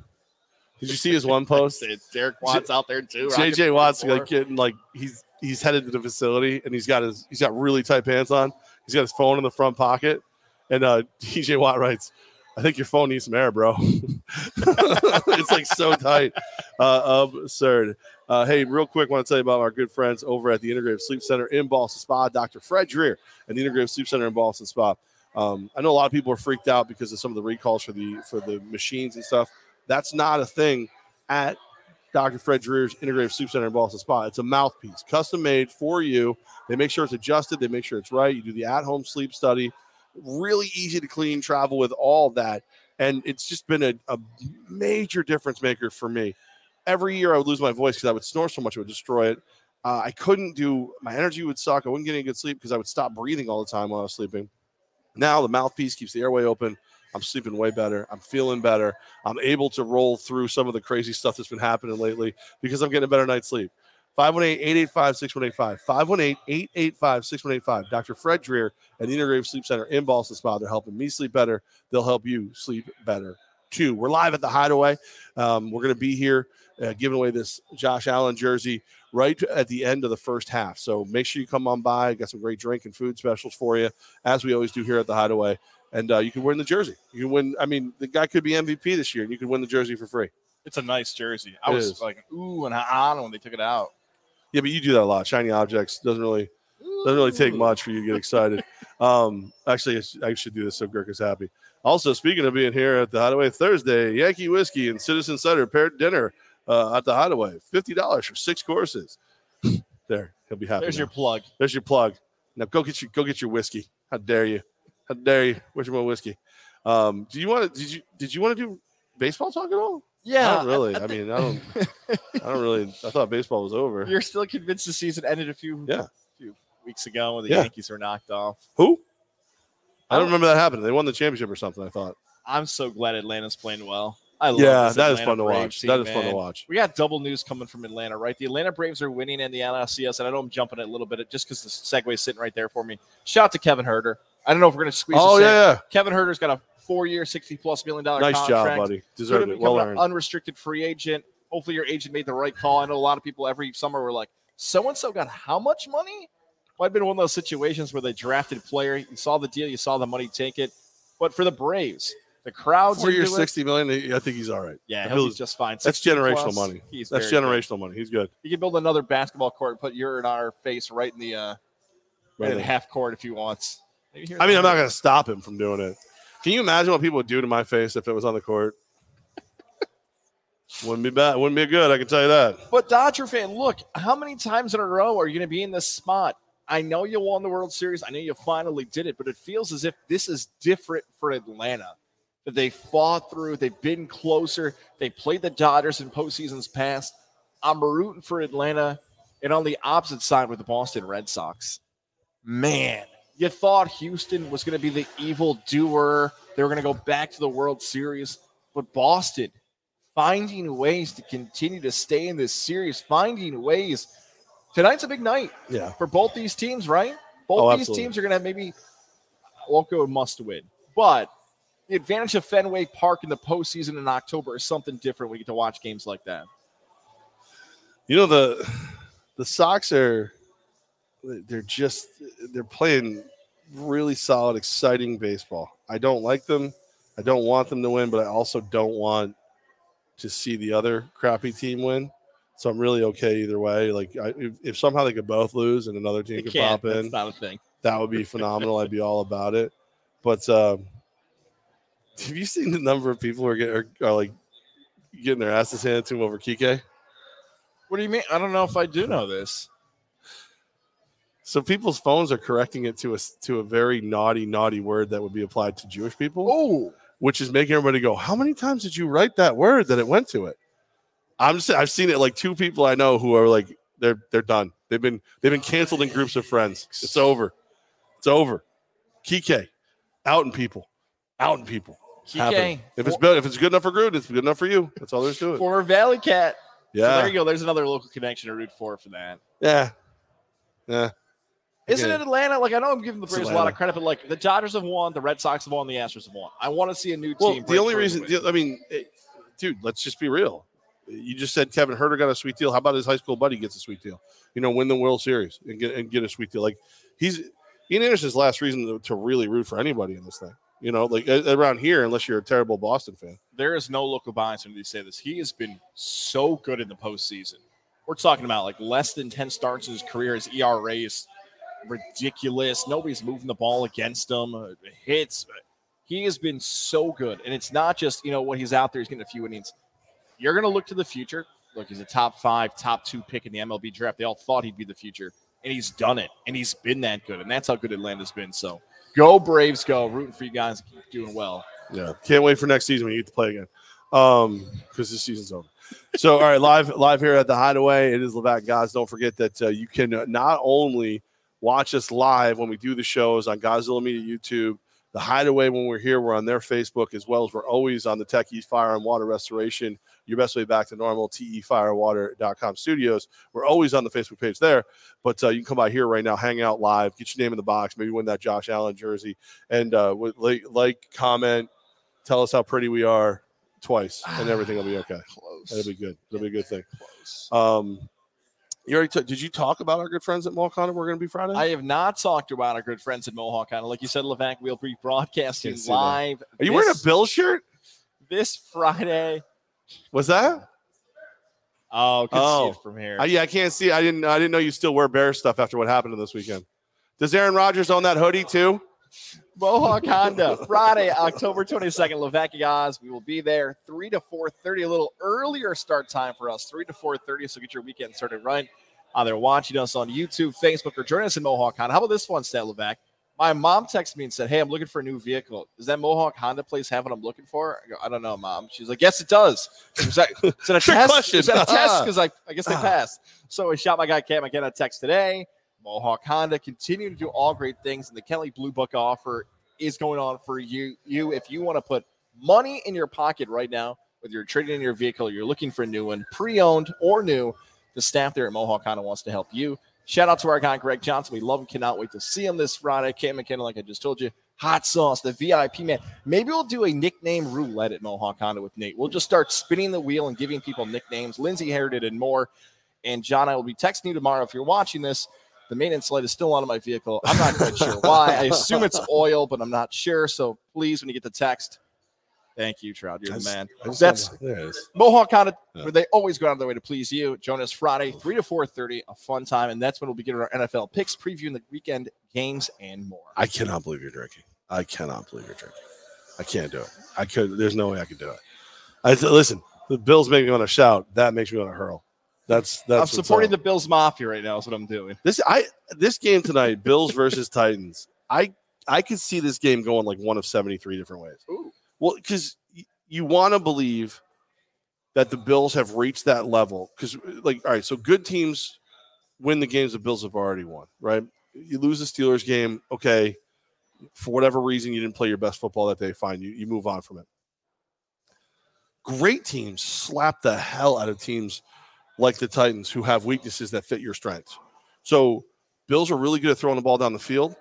Did you see his one post? Derek Watt's out there too. JJ Watt's like getting like he's he's headed to the facility and he's got his he's got really tight pants on. He's got his phone in the front pocket, and uh TJ Watt writes, "I think your phone needs some air, bro." it's like so tight, uh, absurd. Uh, hey, real quick, want to tell you about our good friends over at the Integrative Sleep Center in Ballston Spa, Dr. Fred Dreer, and the Integrative Sleep Center in Ballston Spa. Um, I know a lot of people are freaked out because of some of the recalls for the for the machines and stuff. That's not a thing at Dr. Fred Dreer's Integrative Sleep Center in Ballston Spa. It's a mouthpiece, custom made for you. They make sure it's adjusted, they make sure it's right. You do the at home sleep study. Really easy to clean, travel with all that. And it's just been a, a major difference maker for me. Every year I would lose my voice because I would snore so much, it would destroy it. Uh, I couldn't do, my energy would suck. I wouldn't get any good sleep because I would stop breathing all the time while I was sleeping. Now the mouthpiece keeps the airway open. I'm sleeping way better. I'm feeling better. I'm able to roll through some of the crazy stuff that's been happening lately because I'm getting a better night's sleep. 518-885-6185. 518-885-6185. Dr. Fred Dreer at the Integrative Sleep Center in Ballston Spa. They're helping me sleep better. They'll help you sleep better too. We're live at the Hideaway. Um, we're going to be here uh, giving away this Josh Allen jersey right at the end of the first half. So make sure you come on by. Got some great drink and food specials for you, as we always do here at the Hideaway. And uh, you can win the jersey. You can win. I mean, the guy could be MVP this year, and you could win the jersey for free. It's a nice jersey. I It was is. like, ooh, and on when they took it out. Yeah, but you do that a lot. Shiny objects doesn't really doesn't really take much for you to get excited. um, actually, I should do this so Girk is happy. Also, speaking of being here at the Hideaway Thursday, Yankee Whiskey and Citizen Cider paired dinner uh, at the Hideaway, fifty dollars for six courses. there, he'll be happy. There's now. your plug. There's your plug. Now go get your go get your whiskey. How dare you? How dare you? Where's your more whiskey? Um, do you want to? Did you did you want to do baseball talk at all? Yeah, Not really. I- I mean, I don't. I don't really. I thought baseball was over. You're still convinced the season ended a few Yeah. few weeks ago when the Yeah. Yankees were knocked off. Who? I don't remember that happening. They won the championship or something. I thought. I'm so glad Atlanta's playing well. I love Yeah, that is fun to Braves watch. team, That is fun to watch. We got double news coming from Atlanta, right? The Atlanta Braves are winning in the NLCS, and I know I'm jumping it a little bit just because the segue is sitting right there for me. Shout out to Kevin Huerter. I don't know if we're going to squeeze. Oh in. yeah, Kevin Huerter's got a four-year, sixty-plus million dollar nice contract. job, buddy. Deserved it. Well earned. unrestricted free agent. Hopefully, your agent made the right call. I know a lot of people every summer were like, "So and so got how much money?" Might have been one of those situations where they drafted a player. You saw the deal, you saw the money take it. But for the Braves, the crowds Four years, sixty million. I think he's all right. Yeah, be just fine. That's generational plus, money. He's That's very good. generational money. He's good. You can build another basketball court, and put your and our face right in the uh, right in Right. half court if he wants. I mean, I'm not going to stop him from doing it. Can you imagine what people would do to my face if it was on the court? Wouldn't be bad. Wouldn't be good. I can tell you that. But Dodger fan, look, how many times in a row are you going to be in this spot? I know you won the World Series. I know you finally did it, but it feels as if this is different for Atlanta. That they fought through, they've been closer, they played the Dodgers in postseasons past. I'm rooting for Atlanta, and on the opposite side with the Boston Red Sox. Man, you thought Houston was going to be the evil doer. They were going to go back to the World Series, but Boston finding ways to continue to stay in this series, finding ways. Tonight's a big night Yeah. for both these teams, right? Both Oh, these absolutely. teams are going to have maybe I won't go must win, but the advantage of Fenway Park in the postseason in October is something different. We get to watch games like that. You know the the Sox are they're just they're playing really solid, exciting baseball. I don't like them. I don't want them to win, but I also don't want to see the other crappy team win. So I'm really okay either way. Like I, if, if somehow they could both lose and another team It could can't. pop in, That's not a thing. that would be phenomenal. I'd be all about it. But um, have you seen the number of people who are, get, are, are like getting their asses handed to them over Kike? What do you mean? I don't know if I do know this. So people's phones are correcting it to a to a very naughty, naughty word that would be applied to Jewish people, Oh, which is making everybody go, "How many times did you write that word that it went to it?" I'm just, I've seen it like two people I know who are like they're they're done. They've been they've been canceled in groups of friends. It's over. It's over. Kike, out in people, out in people. Kike, If it's good, if it's good enough for Gruden, it's good enough for you. That's all there's to it. former Valley Cat. So Yeah, there you go. There's another local connection to root for for that. yeah, yeah. Isn't it Atlanta? Like I know I'm giving the Braves a lot of credit, but like the Dodgers have won, the Red Sox have won, the Astros have won. I want to see a new Well, team. the only reason, win. I mean, it- dude, let's just be real. You just said Kevin Huerter got a sweet deal. How about his high school buddy gets a sweet deal? You know, win the World Series and get and get a sweet deal. Like he's Ian Anderson's last reason to, to really root for anybody in this thing. You know, like around here, unless you're a terrible Boston fan. there is no local bias when you say this. He has been so good in the postseason. We're talking about like less than 10 starts in his career. His ERA is ridiculous. Nobody's moving the ball against him. Uh, Hits. He has been so good. And it's not just, you know, when he's out there, he's getting a few innings. You're going to look to the future. Look, he's a top five, top two pick in the MLB draft. They all thought he'd be the future. And he's done it. And he's been that good. And that's how good Atlanta's been. So go Braves, go. Rooting for you guys. Keep doing well. Yeah, can't wait for next season when you get to play again, um, because this season's over. So, all right, live live here at the Hideaway. It is Levac guys. Don't forget that uh, you can not only watch us live when we do the shows on Godzilla Media YouTube, the Hideaway when we're here, we're on their Facebook as well as we're always on the Techie Fire and Water Restoration. Your best way back to normal, tefirewater.com studios. We're always on the Facebook page there, but uh, you can come by here right now, hang out live, get your name in the box, maybe win that Josh Allen jersey, and uh, like, like, comment, tell us how pretty we are twice, and everything will be okay. Close. That'll be good. That'll be a good thing. Close. Um, you already t- did you talk about our good friends at Mohawk? Malcon? We're going to be Friday. I have not talked about our good friends at Mohawk Island. Like you said, Levac, we'll be broadcasting Can't that. live. Are you wearing a Bill shirt? this Friday? Was that? Oh, can Oh. see it from here. I, yeah, I can't see. I didn't. I didn't know you still wear Bear stuff after what happened this weekend. Does Aaron Rodgers own that hoodie too? Mohawk Honda, Friday, October 22nd, Levac guys. We will be there 3 to 4.30, a little earlier start time for us, 3 to 4.30, so get your weekend started right. Either watching us on YouTube, Facebook, or join us in Mohawk Honda. How about this one, Stat Levac? My mom texted me and said, Hey, I'm looking for a new vehicle. Does that Mohawk Honda place have what I'm looking for? I go, I don't know, mom. She's like, Yes, it does. Is that, is that a Trick test? question. Is that a test? Because I, I guess they passed. So I shot my guy Cam again a text today. Mohawk Honda continue to do all great things, and the Kelley Blue Book offer is going on for you. You, if you want to put money in your pocket right now, whether you're trading in your vehicle, you're looking for a new one, pre-owned or new, the staff there at Mohawk Honda wants to help you. Shout out to our guy Greg Johnson. We love him. Cannot wait to see him this Friday. Cam McKenna, like I just told you, hot sauce, the VIP man. Maybe we'll do a nickname roulette at Mohawk Honda with Nate. We'll just start spinning the wheel and giving people nicknames. Lindsay Heritage and more. And John, I will be texting you tomorrow if you're watching this. The maintenance light is still on in my vehicle. I'm not quite sure why. I assume it's oil, but I'm not sure. So please, when you get the text, thank you, Trout. You're the man. That's there it is. Mohawk Honda, Yeah. where they always go out of their way to please you. Jonas Friday, 3 to 4.30, a fun time. And that's when we'll be getting our NFL picks, previewing the weekend games and more. I cannot believe you're drinking. I cannot believe you're drinking. I can't do it. I could. There's no way I could do it. I listen. The Bills make me want to shout. That makes me want to hurl. That's that's I'm supporting the Bills Mafia right now is what I'm doing. this. I this game tonight, Bills versus Titans. I I could see this game going like one of 73 different ways. Ooh. Well, because you want to believe that the Bills have reached that level. Because, like, all right, so good teams win the games the Bills have already won, right? You lose the Steelers game, okay. For whatever reason, you didn't play your best football that day, fine. You, you move on from it. Great teams slap the hell out of teams like the Titans who have weaknesses that fit your strengths. So, Bills are really good at throwing the ball down the field.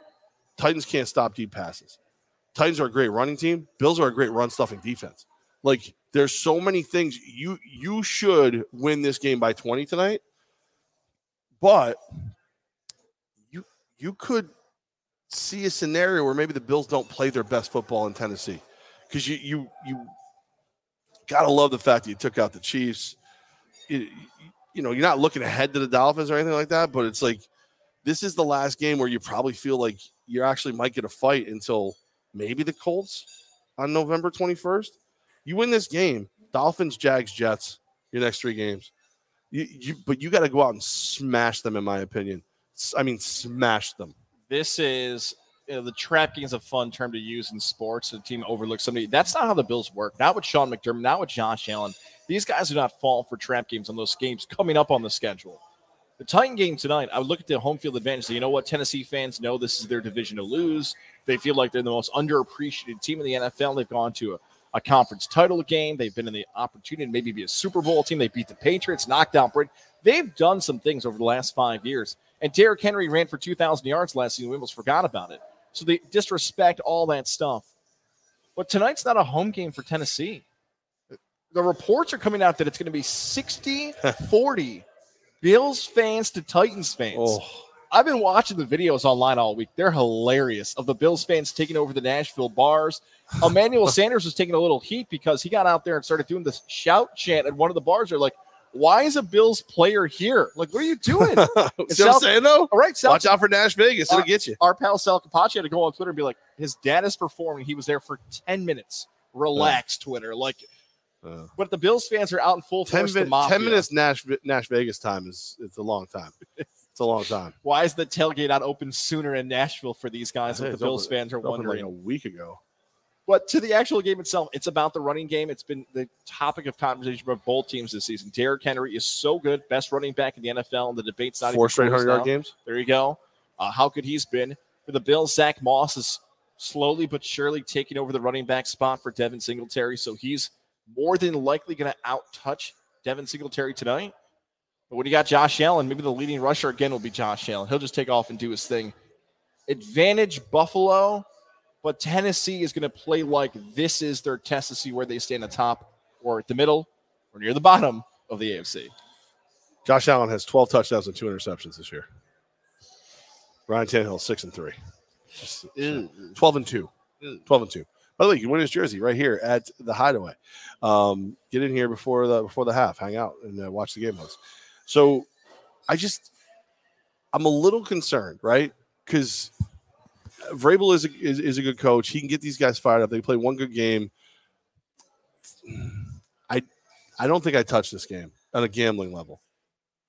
Titans can't stop deep passes. Titans are a great running team. Bills are a great run stuffing defense. Like there's so many things you you should win this game by 20 tonight. But you you could see a scenario where maybe the Bills don't play their best football in Tennessee. Cuz you you you got to love the fact that you took out the Chiefs. You, know, you're not looking ahead to the Dolphins or anything like that, but it's like this is the last game where you probably feel like you actually might get a fight until maybe the Colts on November 21st. You win this game, Dolphins, Jags, Jets, your next three games. You, you but you got to go out and smash them, in my opinion. I mean, smash them. This is you know, the trap game is a fun term to use in sports. The team overlooks somebody. That's not how the Bills work. Not with Sean McDermott, not with Josh Allen. These guys do not fall for trap games on those games coming up on the schedule. The Titan game tonight, I would look at the home field advantage. You know what? Tennessee fans know this is their division to lose. They feel like they're the most underappreciated team in the NFL. They've gone to a, a conference title game. They've been in the opportunity to maybe be a Super Bowl team. They beat the Patriots, knocked out Brady. They've done some things over the last five years. And Derrick Henry ran for 2,000 yards last season. We almost forgot about it. So they disrespect all that stuff. But tonight's not a home game for Tennessee. The reports are coming out that it's going to be 60 40 Bills fans to Titans fans. Oh, I've been watching the videos online all week. They're hilarious of the Bills fans taking over the Nashville bars. Emmanuel Sanders was taking a little heat because he got out there and started doing this shout chant at one of the bars. They're like, why is a Bills player here? Like, what are you doing? see I'm saying though? All right, Sal, Watch out for Nash Vegas. It'll Uh, get you. our pal Sal Capaccio had to go on Twitter and be like, his dad is performing. He was there for 10 minutes. Relax, Twitter. Like, Uh, but the Bills fans are out in full 10, force. min- 10 minutes Nash, Nash Vegas time is it's a long time. It's a long time. Why is the tailgate not open sooner in Nashville for these guys? What the Bills open- fans are wondering. like a week ago. But to the actual game itself, it's about the running game. It's been the topic of conversation for both teams this season. Derrick Henry is so good, best running back in the NFL, and the debate's not Four even straight hundred yard games. There you go. Uh, how good he's been for the Bills. Zach Moss is slowly but surely taking over the running back spot for Devin Singletary, so he's more than likely going to out touch Devin Singletary tonight. But when you got Josh Allen, maybe the leading rusher again will be Josh Allen. He'll just take off and do his thing. Advantage Buffalo, but Tennessee is going to play like this is their test to see where they stand at the top or at the middle or near the bottom of the AFC. Josh Allen has 12 touchdowns and two interceptions this year. Ryan Tannehill six and three. 12 and 2. 12 and 2. By the way, you win his jersey right here at the Hideaway. Um, get in here before the before the half, hang out and uh, watch the game us. So, I just I'm a little concerned, right? Because Vrabel is a, is, is a good coach. He can get these guys fired up. They play one good game. I I don't think I touch this game on a gambling level.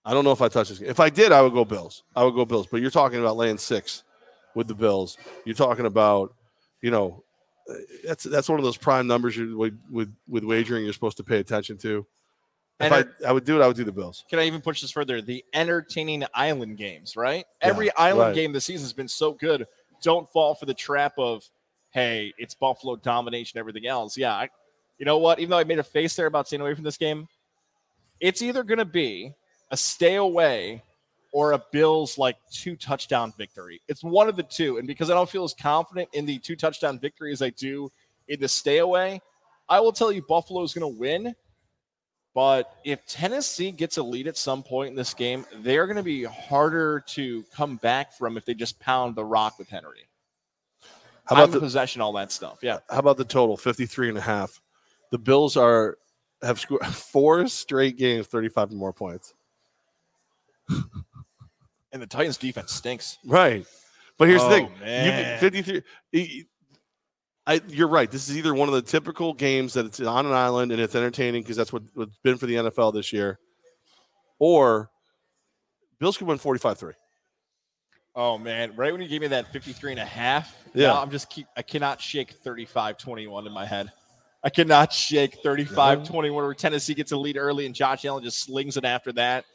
I don't know if I touch this game. If I did, I would go Bills. I would go Bills. But you're talking about laying six with the Bills. You're talking about, you know, that's that's one of those prime numbers you, with with with wagering you're supposed to pay attention to. If Enter- I, I would do it, I would do the Bills. can I even push this further? The entertaining island games, right? Yeah, Every island right. game this season has been so good. Don't fall for the trap of, hey, it's Buffalo domination, everything else. Yeah, I, you know what? Even though I made a face there about staying away from this game, it's either going to be a stay away or a Bills like two touchdown victory. It's one of the two. And because I don't feel as confident in the two touchdown victory as I do in the stay away, I will tell you Buffalo's going to win. But if Tennessee gets a lead at some point in this game, they're going to be harder to come back from if they just pound the rock with Henry. How about the possession, all that stuff. Yeah. how about the total 53 and a half? The Bills are have scored four straight games, 35 or more points. And the Titans defense stinks. Right. But here's Oh, the thing. Oh, you man. can- 53 y- I, you're right. This is either one of the typical games that it's on an island and it's entertaining because that's what, what's been for the NFL this year. Or Bills could win 45 3. Oh man, right when you gave me that 53 and a half, Yeah. I'm just keep I cannot shake 35-21 in my head. I cannot shake 35-21 where Tennessee gets a lead early and Josh Allen just slings it after that.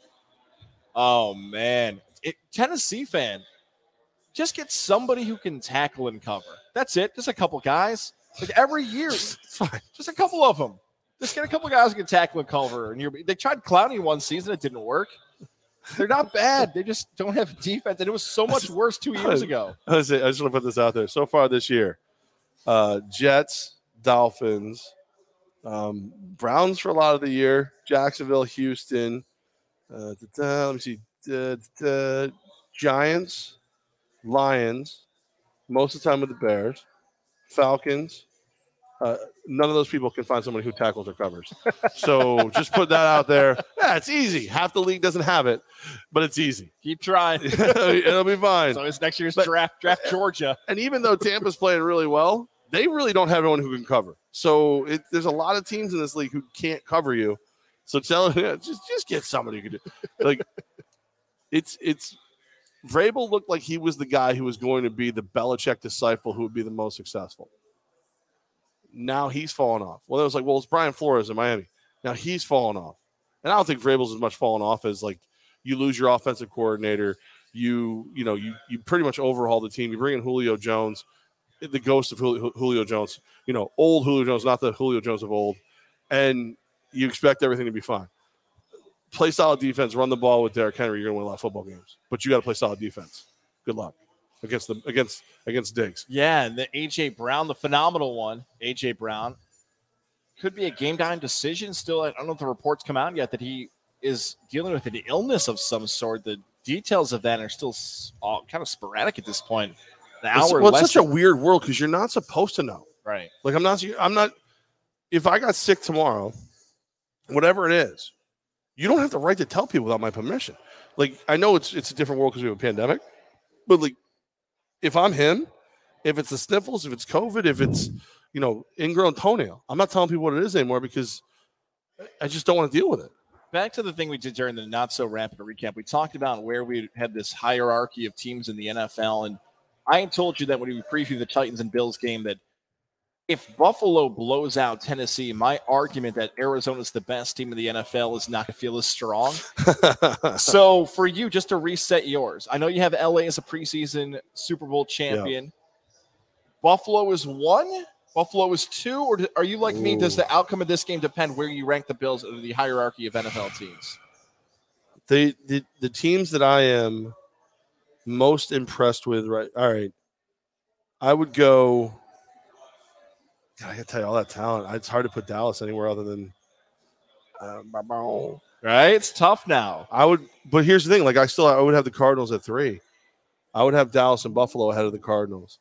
Oh man. It, Tennessee fan, just get somebody who can tackle and cover. That's it. Just a couple guys. Like every year, just a couple of them. Just get a couple guys who can tackle and cover. And you're, they tried Clowney one season, it didn't work. They're not bad. They just don't have defense, and it was so much worse two years ago. I was- I just want to put this out there. So far this year, uh, Jets, Dolphins, um, Browns for a lot of the year, Jacksonville, Houston. Uh, let me see. Da- da, Giants, Lions, most of the time with the Bears, Falcons. Uh, none of those people can find somebody who tackles or covers. So just put that out there. Yeah, it's easy. Half the league doesn't have it, but it's easy. Keep trying. It'll be fine. so it's next year's But- draft. Draft Georgia. And even though Tampa's playing really well, they really don't have anyone who can cover. So it, there's a lot of teams in this league who can't cover you. So tell yeah, just just get somebody who can do like it's it's Vrabel looked like he was the guy who was going to be the Belichick disciple who would be the most successful. Now he's fallen off. Well, it was like, well, it's Brian Flores in Miami. Now he's fallen off. And I don't think Vrabel's as much fallen off as like you lose your offensive coordinator, you you know you you pretty much overhaul the team. You bring in Julio Jones, the ghost of Julio, Julio Jones, you know, old Julio Jones, not the Julio Jones of old, and you expect everything to be fine. Play solid defense, run the ball with Derrick Henry. You're going to win a lot of football games, but you got to play solid defense. Good luck against the against against Diggs. Yeah, and the AJ Brown, the phenomenal one, AJ Brown, could be a game time decision. Still, I don't know if the reports come out yet that he is dealing with an illness of some sort. The details of that are still all kind of sporadic at this point. An It's, hour well, it's such a weird world because you're not supposed to know. right. Like I'm not I'm not if I got sick tomorrow, whatever it is, you don't have the right to tell people without my permission. Like I know it's it's a different world because we have a pandemic, but like if I'm him, if it's the sniffles, if it's COVID, if it's you know ingrown toenail, I'm not telling people what it is anymore because I just don't want to deal with it. Back to the thing we did during the not so rapid recap. We talked about where we had this hierarchy of teams in the NFL, and I told you that when we previewed the Titans and Bills game that if Buffalo blows out Tennessee, my argument that Arizona's the best team in the NFL is not going to feel as strong. so for you, just to reset yours, I know you have LA as a preseason Super Bowl champion. Buffalo is one. Buffalo is two, or are you like me? Does the outcome of this game depend where you rank the Bills in the hierarchy of NFL teams? the, the the teams that I am most impressed with, right? All right, I would go. God, I gotta tell you, all that talent. It's hard to put Dallas anywhere other than. Uh, Right? It's tough now. I would, but here's the thing: like I still, I would have the Cardinals at three. I would have Dallas and Buffalo ahead of the Cardinals.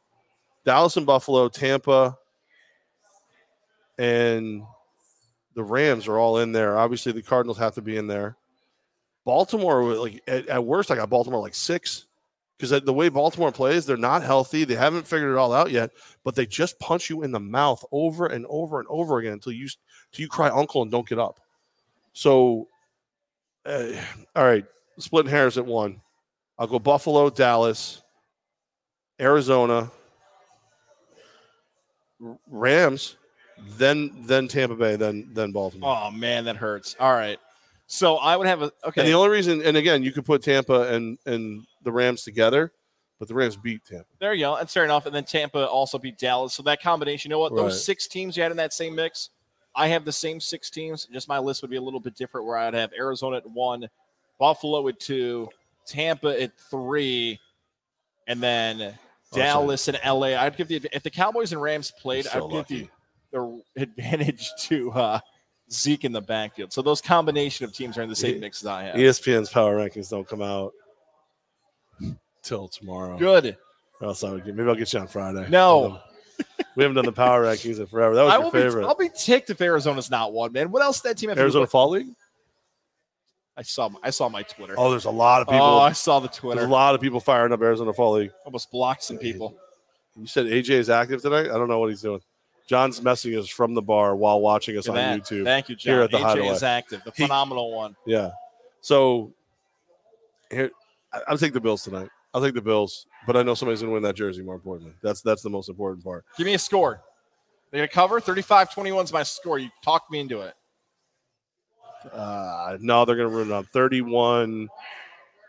Dallas and Buffalo, Tampa, and the Rams are all in there. Obviously, the Cardinals have to be in there. Baltimore, like at, at worst, I got Baltimore like six because the way Baltimore plays, they're not healthy. They haven't figured it all out yet, but they just punch you in the mouth over and over and over again until you until you cry uncle and don't get up. So, uh, all right, splitting hairs at one. I'll go Buffalo, Dallas, Arizona, Rams, then then Tampa Bay, then then Baltimore. Oh man, that hurts. All right. So I would have a okay. And the only reason, and again, you could put Tampa and and the Rams together, but the Rams beat Tampa. there you go. That's fair enough. And then Tampa also beat Dallas. So that combination, you know what? Right. Those six teams you had in that same mix, I have the same six teams. Just my list would be a little bit different where I'd have Arizona at one, Buffalo at two, Tampa at three, and then Dallas and LA. I'd give the if the Cowboys and Rams played, So I'd give lucky. the, the advantage to uh, Zeke in the backfield. So those combination of teams are in the same mix as I have. ESPN's power rankings don't come out till tomorrow. Good. Or else I would get, maybe I'll get you on Friday. No. we haven't done the power rankings in forever. That was I your will favorite. be. I'll be ticked if Arizona's not one, man. What else did that team have? Arizona Fall League. I saw. I saw my Twitter. Oh, there's a lot of people. Oh, I saw the Twitter. there's Twitter. a lot of people firing up Arizona Fall League. Almost blocked some people. You said AJ is active tonight. I don't know what he's doing. John's messaging us from the bar while watching us Look on that. YouTube. Thank you, John. here at the AJ Hideaway. is active. The He- phenomenal one. Yeah. So here, I- I'll take the Bills tonight. I'll take the Bills, but I know somebody's going to win that jersey. More importantly, that's that's the most important part. Give me a score. They're gonna cover 35-21 is my score. You talked me into it. Uh, no, they're going to run it up 31,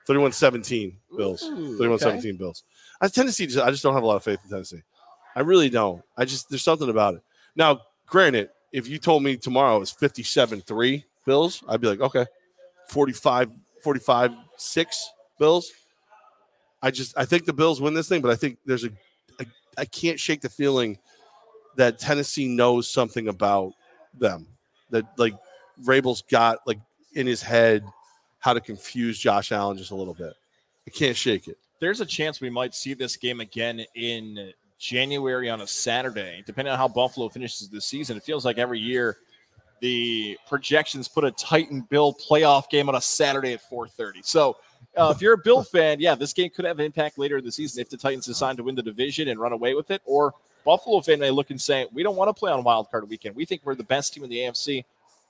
31 17 Bills. Ooh, 31 okay. 17 Bills. I Tennessee, just, I just don't have a lot of faith in Tennessee. I really don't. I just, there's something about it. Now, granted, if you told me tomorrow it's 57 3 Bills, I'd be like, okay, 45, 45 6 Bills. I just, I think the Bills win this thing, but I think there's a, I can't shake the feeling that Tennessee knows something about them. That like Vrabel's got like in his head how to confuse Josh Allen just a little bit. I can't shake it. There's a chance we might see this game again in January on a Saturday, depending on how Buffalo finishes the season. It feels like every year the projections put a Titan Bill playoff game on a Saturday at 4:30. So uh, if you're a Bill fan, yeah, this game could have an impact later in the season if the Titans decide to win the division and run away with it. Or Buffalo fan may look and say, we don't want to play on wild card weekend. We think we're the best team in the AFC.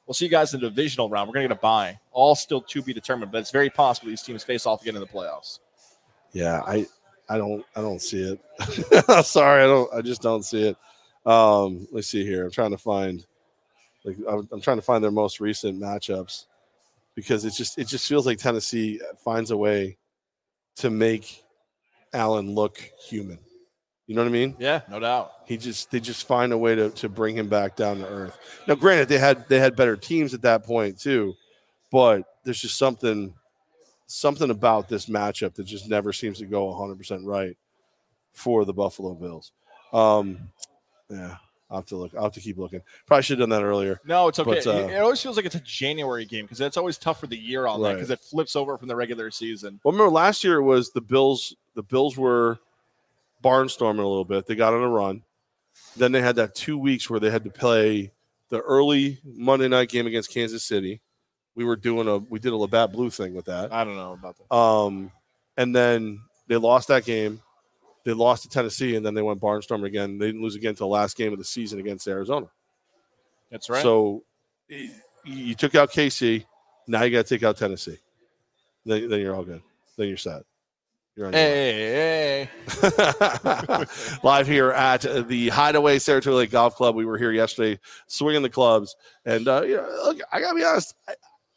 We'll see you guys in the divisional round. We're going to get a bye. All still to be determined, but it's very possible these teams face off again in the playoffs. Yeah, I I don't I don't see it. Sorry, I don't I just don't see it. Um, let's see here. I'm trying to find like I'm, I'm trying to find their most recent matchups because it just it just feels like Tennessee finds a way to make Allen look human. You know what I mean? Yeah, no doubt. He just they just find a way to to bring him back down to earth. Now, granted, they had they had better teams at that point too, but there's just something something about this matchup that just never seems to go 100 percent right for the Buffalo Bills. Um, yeah, I'll have to look. I'll have to keep looking. Probably should have done that earlier. No, it's okay. But, uh, it always feels like it's a January game because it's always tough for the year on that because it flips over from the regular season. Well, remember last year it was the Bills. The Bills were barnstorming a little bit. They got on a run. Then they had that two weeks where they had to play the early Monday night game against Kansas City. We were doing a we did a Labatt Blue thing with that. I don't know about that. Um, and then they lost that game. They lost to Tennessee, and then they went barnstorming again. They didn't lose again until the last game of the season against Arizona. That's right. So you took out KC. Now you got to take out Tennessee. Then, then you're all good. Then you're set. You're on your hey, hey, live here at the Hideaway Saratoga Lake Golf Club. We were here yesterday, swinging the clubs, and uh, you know, look, I gotta be honest. I,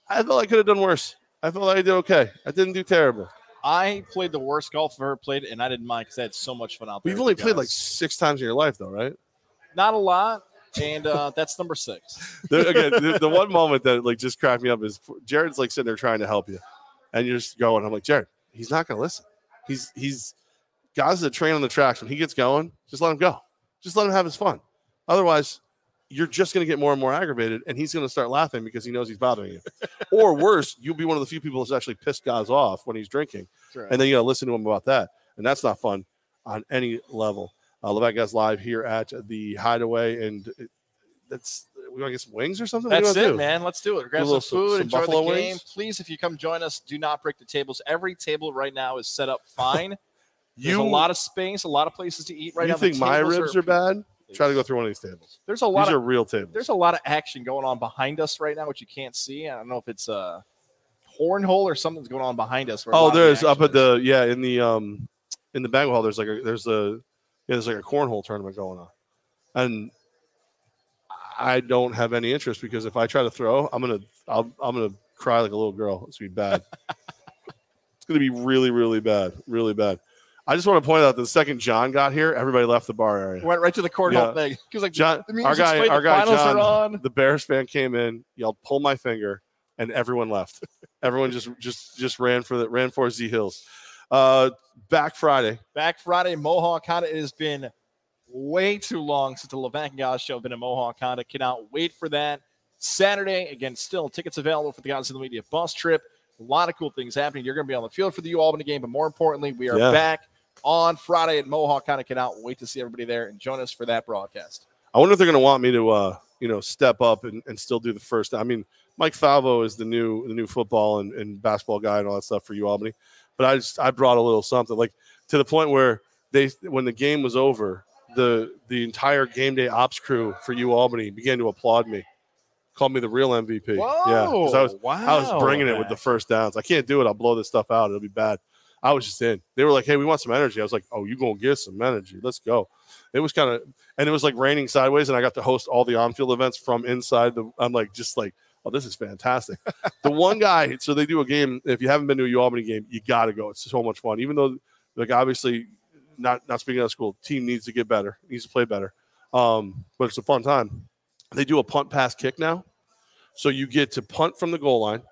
I felt I could have done worse. I felt I did okay. I didn't do terrible. I played the worst golf I've ever played, and I didn't mind because I had so much fun out there. You've only played like six times in your life, though, right? not a lot, and uh, that's number six. The, again, the, the one moment that like just cracked me up is Jared's like sitting there trying to help you, and you're just going. I'm like, Jared, he's not gonna listen. He's he's God's a train on the tracks. When he gets going, just let him go. Just let him have his fun. Otherwise, you're just gonna get more and more aggravated, and he's gonna start laughing because he knows he's bothering you. or worse, you'll be one of the few people that's actually pissed guys off when he's drinking, right. and then you gotta listen to him about that, and that's not fun on any level. Uh, Levac guys live here at the Hideaway, and it, that's we gonna get some wings or something. Do you That's it, do? man. Let's do it. Grab a some food, some enjoy the game. wings? Please, if you come join us, do not break the tables. Every table right now is set up fine. There's You a lot of space, a lot of places to eat right you now. The think my ribs are, bad? Try to go through one of these tables. There's a lot These of are real tables. there's a lot of action going on behind us right now, which you can't see. I don't know if it's a hornhole or something's going on behind us. oh, there's up at the yeah in the um in the banquet hall. There's like a there's a yeah, there's like a cornhole tournament going on, and I don't have any interest because if I try to throw, I'm gonna I'll, I'm gonna cry like a little girl. It's gonna be bad. it's gonna be really, really bad, really bad. I just want to point out that the second John got here, everybody left the bar area. Went right to the cornhole Yeah. thing. Because like John, the our guy, our guy John, the Bears fan came in, yelled, "Pull my finger," and everyone left. everyone just, just, just ran for the ran for Z Hills. Uh, back Friday. Back Friday, Mohawk Honda. It has been way too long since the Levac and Goss show have been in Mohawk Honda. Cannot wait for that. Saturday, again, still tickets available for the Guys in the Media bus trip. A lot of cool things happening. You're going to be on the field for the U Albany game, but more importantly, we are Yeah. back on Friday at Mohawk Honda. Cannot wait to see everybody there and join us for that broadcast. I wonder if they're going to want me to, uh, you know, step up and, and still do the first. I mean, Mike Falvo is the new the new football and, and basketball guy and all that stuff for U Albany, but I just I brought a little something like to the point where they when the game was over, the the entire game day ops crew for U Albany began to applaud me, called me the real MVP. yeah, 'cause I was wow. I was bringing it with the first downs. I can't do it. I'll blow this stuff out. It'll be bad. I was just in. They were like, "Hey, we want some energy." I was like, "Oh, you gonna get some energy? Let's go." It was kind of, and it was like raining sideways, and I got to host all the on-field events from inside. The I'm like, just like, oh, this is fantastic. the one guy, so they do a game. If you haven't been to a U Albany game, you got to go. It's so much fun. Even though, like, obviously, not not speaking of school, team needs to get better, needs to play better. Um, but it's a fun time. They do a punt, pass, kick now, so you get to punt from the goal line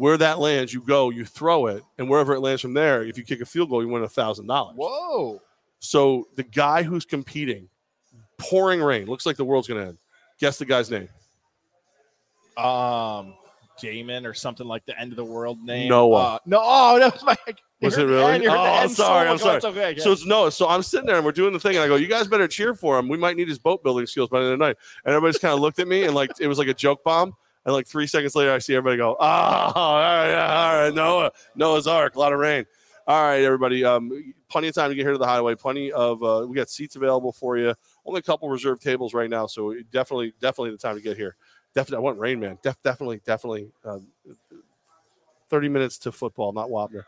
where that lands, you go, you throw it, and wherever it lands from there, if you kick a field goal, you win a thousand dollars. Whoa. So the guy who's competing, pouring rain, looks like the world's gonna end. Guess the guy's name. Um, Damon or something like the end of the world name. Noah. Uh, no, oh, that was my. Was it really? end, you heard the Oh, I'm sorry. I'm sorry. It's okay, So it's Noah. So I'm sitting there and we're doing the thing, and I go, "You guys better cheer for him. We might need his boat building skills by the end of the night." And everybody's kind of looked at me and like it was like a joke bomb. And like three seconds later, I see everybody go, "Oh, all right, all right, Noah, Noah's Ark, a lot of rain." All right, everybody. Um, plenty of time to get here to the Hideaway. Plenty of uh, we got seats available for you. Only a couple reserved tables right now, so definitely, definitely the time to get here. Definitely, I want Rain Man. Def, definitely, definitely. Uh, Thirty minutes to football, not Wapner.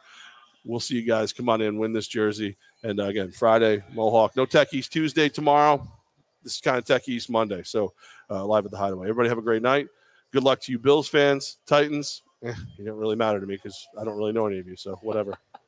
We'll see you guys. Come on in, win this jersey. And uh, again, Friday, Mohawk. No Techies Tuesday tomorrow. This is kind of Techies Monday. So uh, live at the Hideaway. Everybody have a great night. Good luck to you, Bills fans, Titans. Eh, you don't really matter to me because I don't really know any of you. So whatever.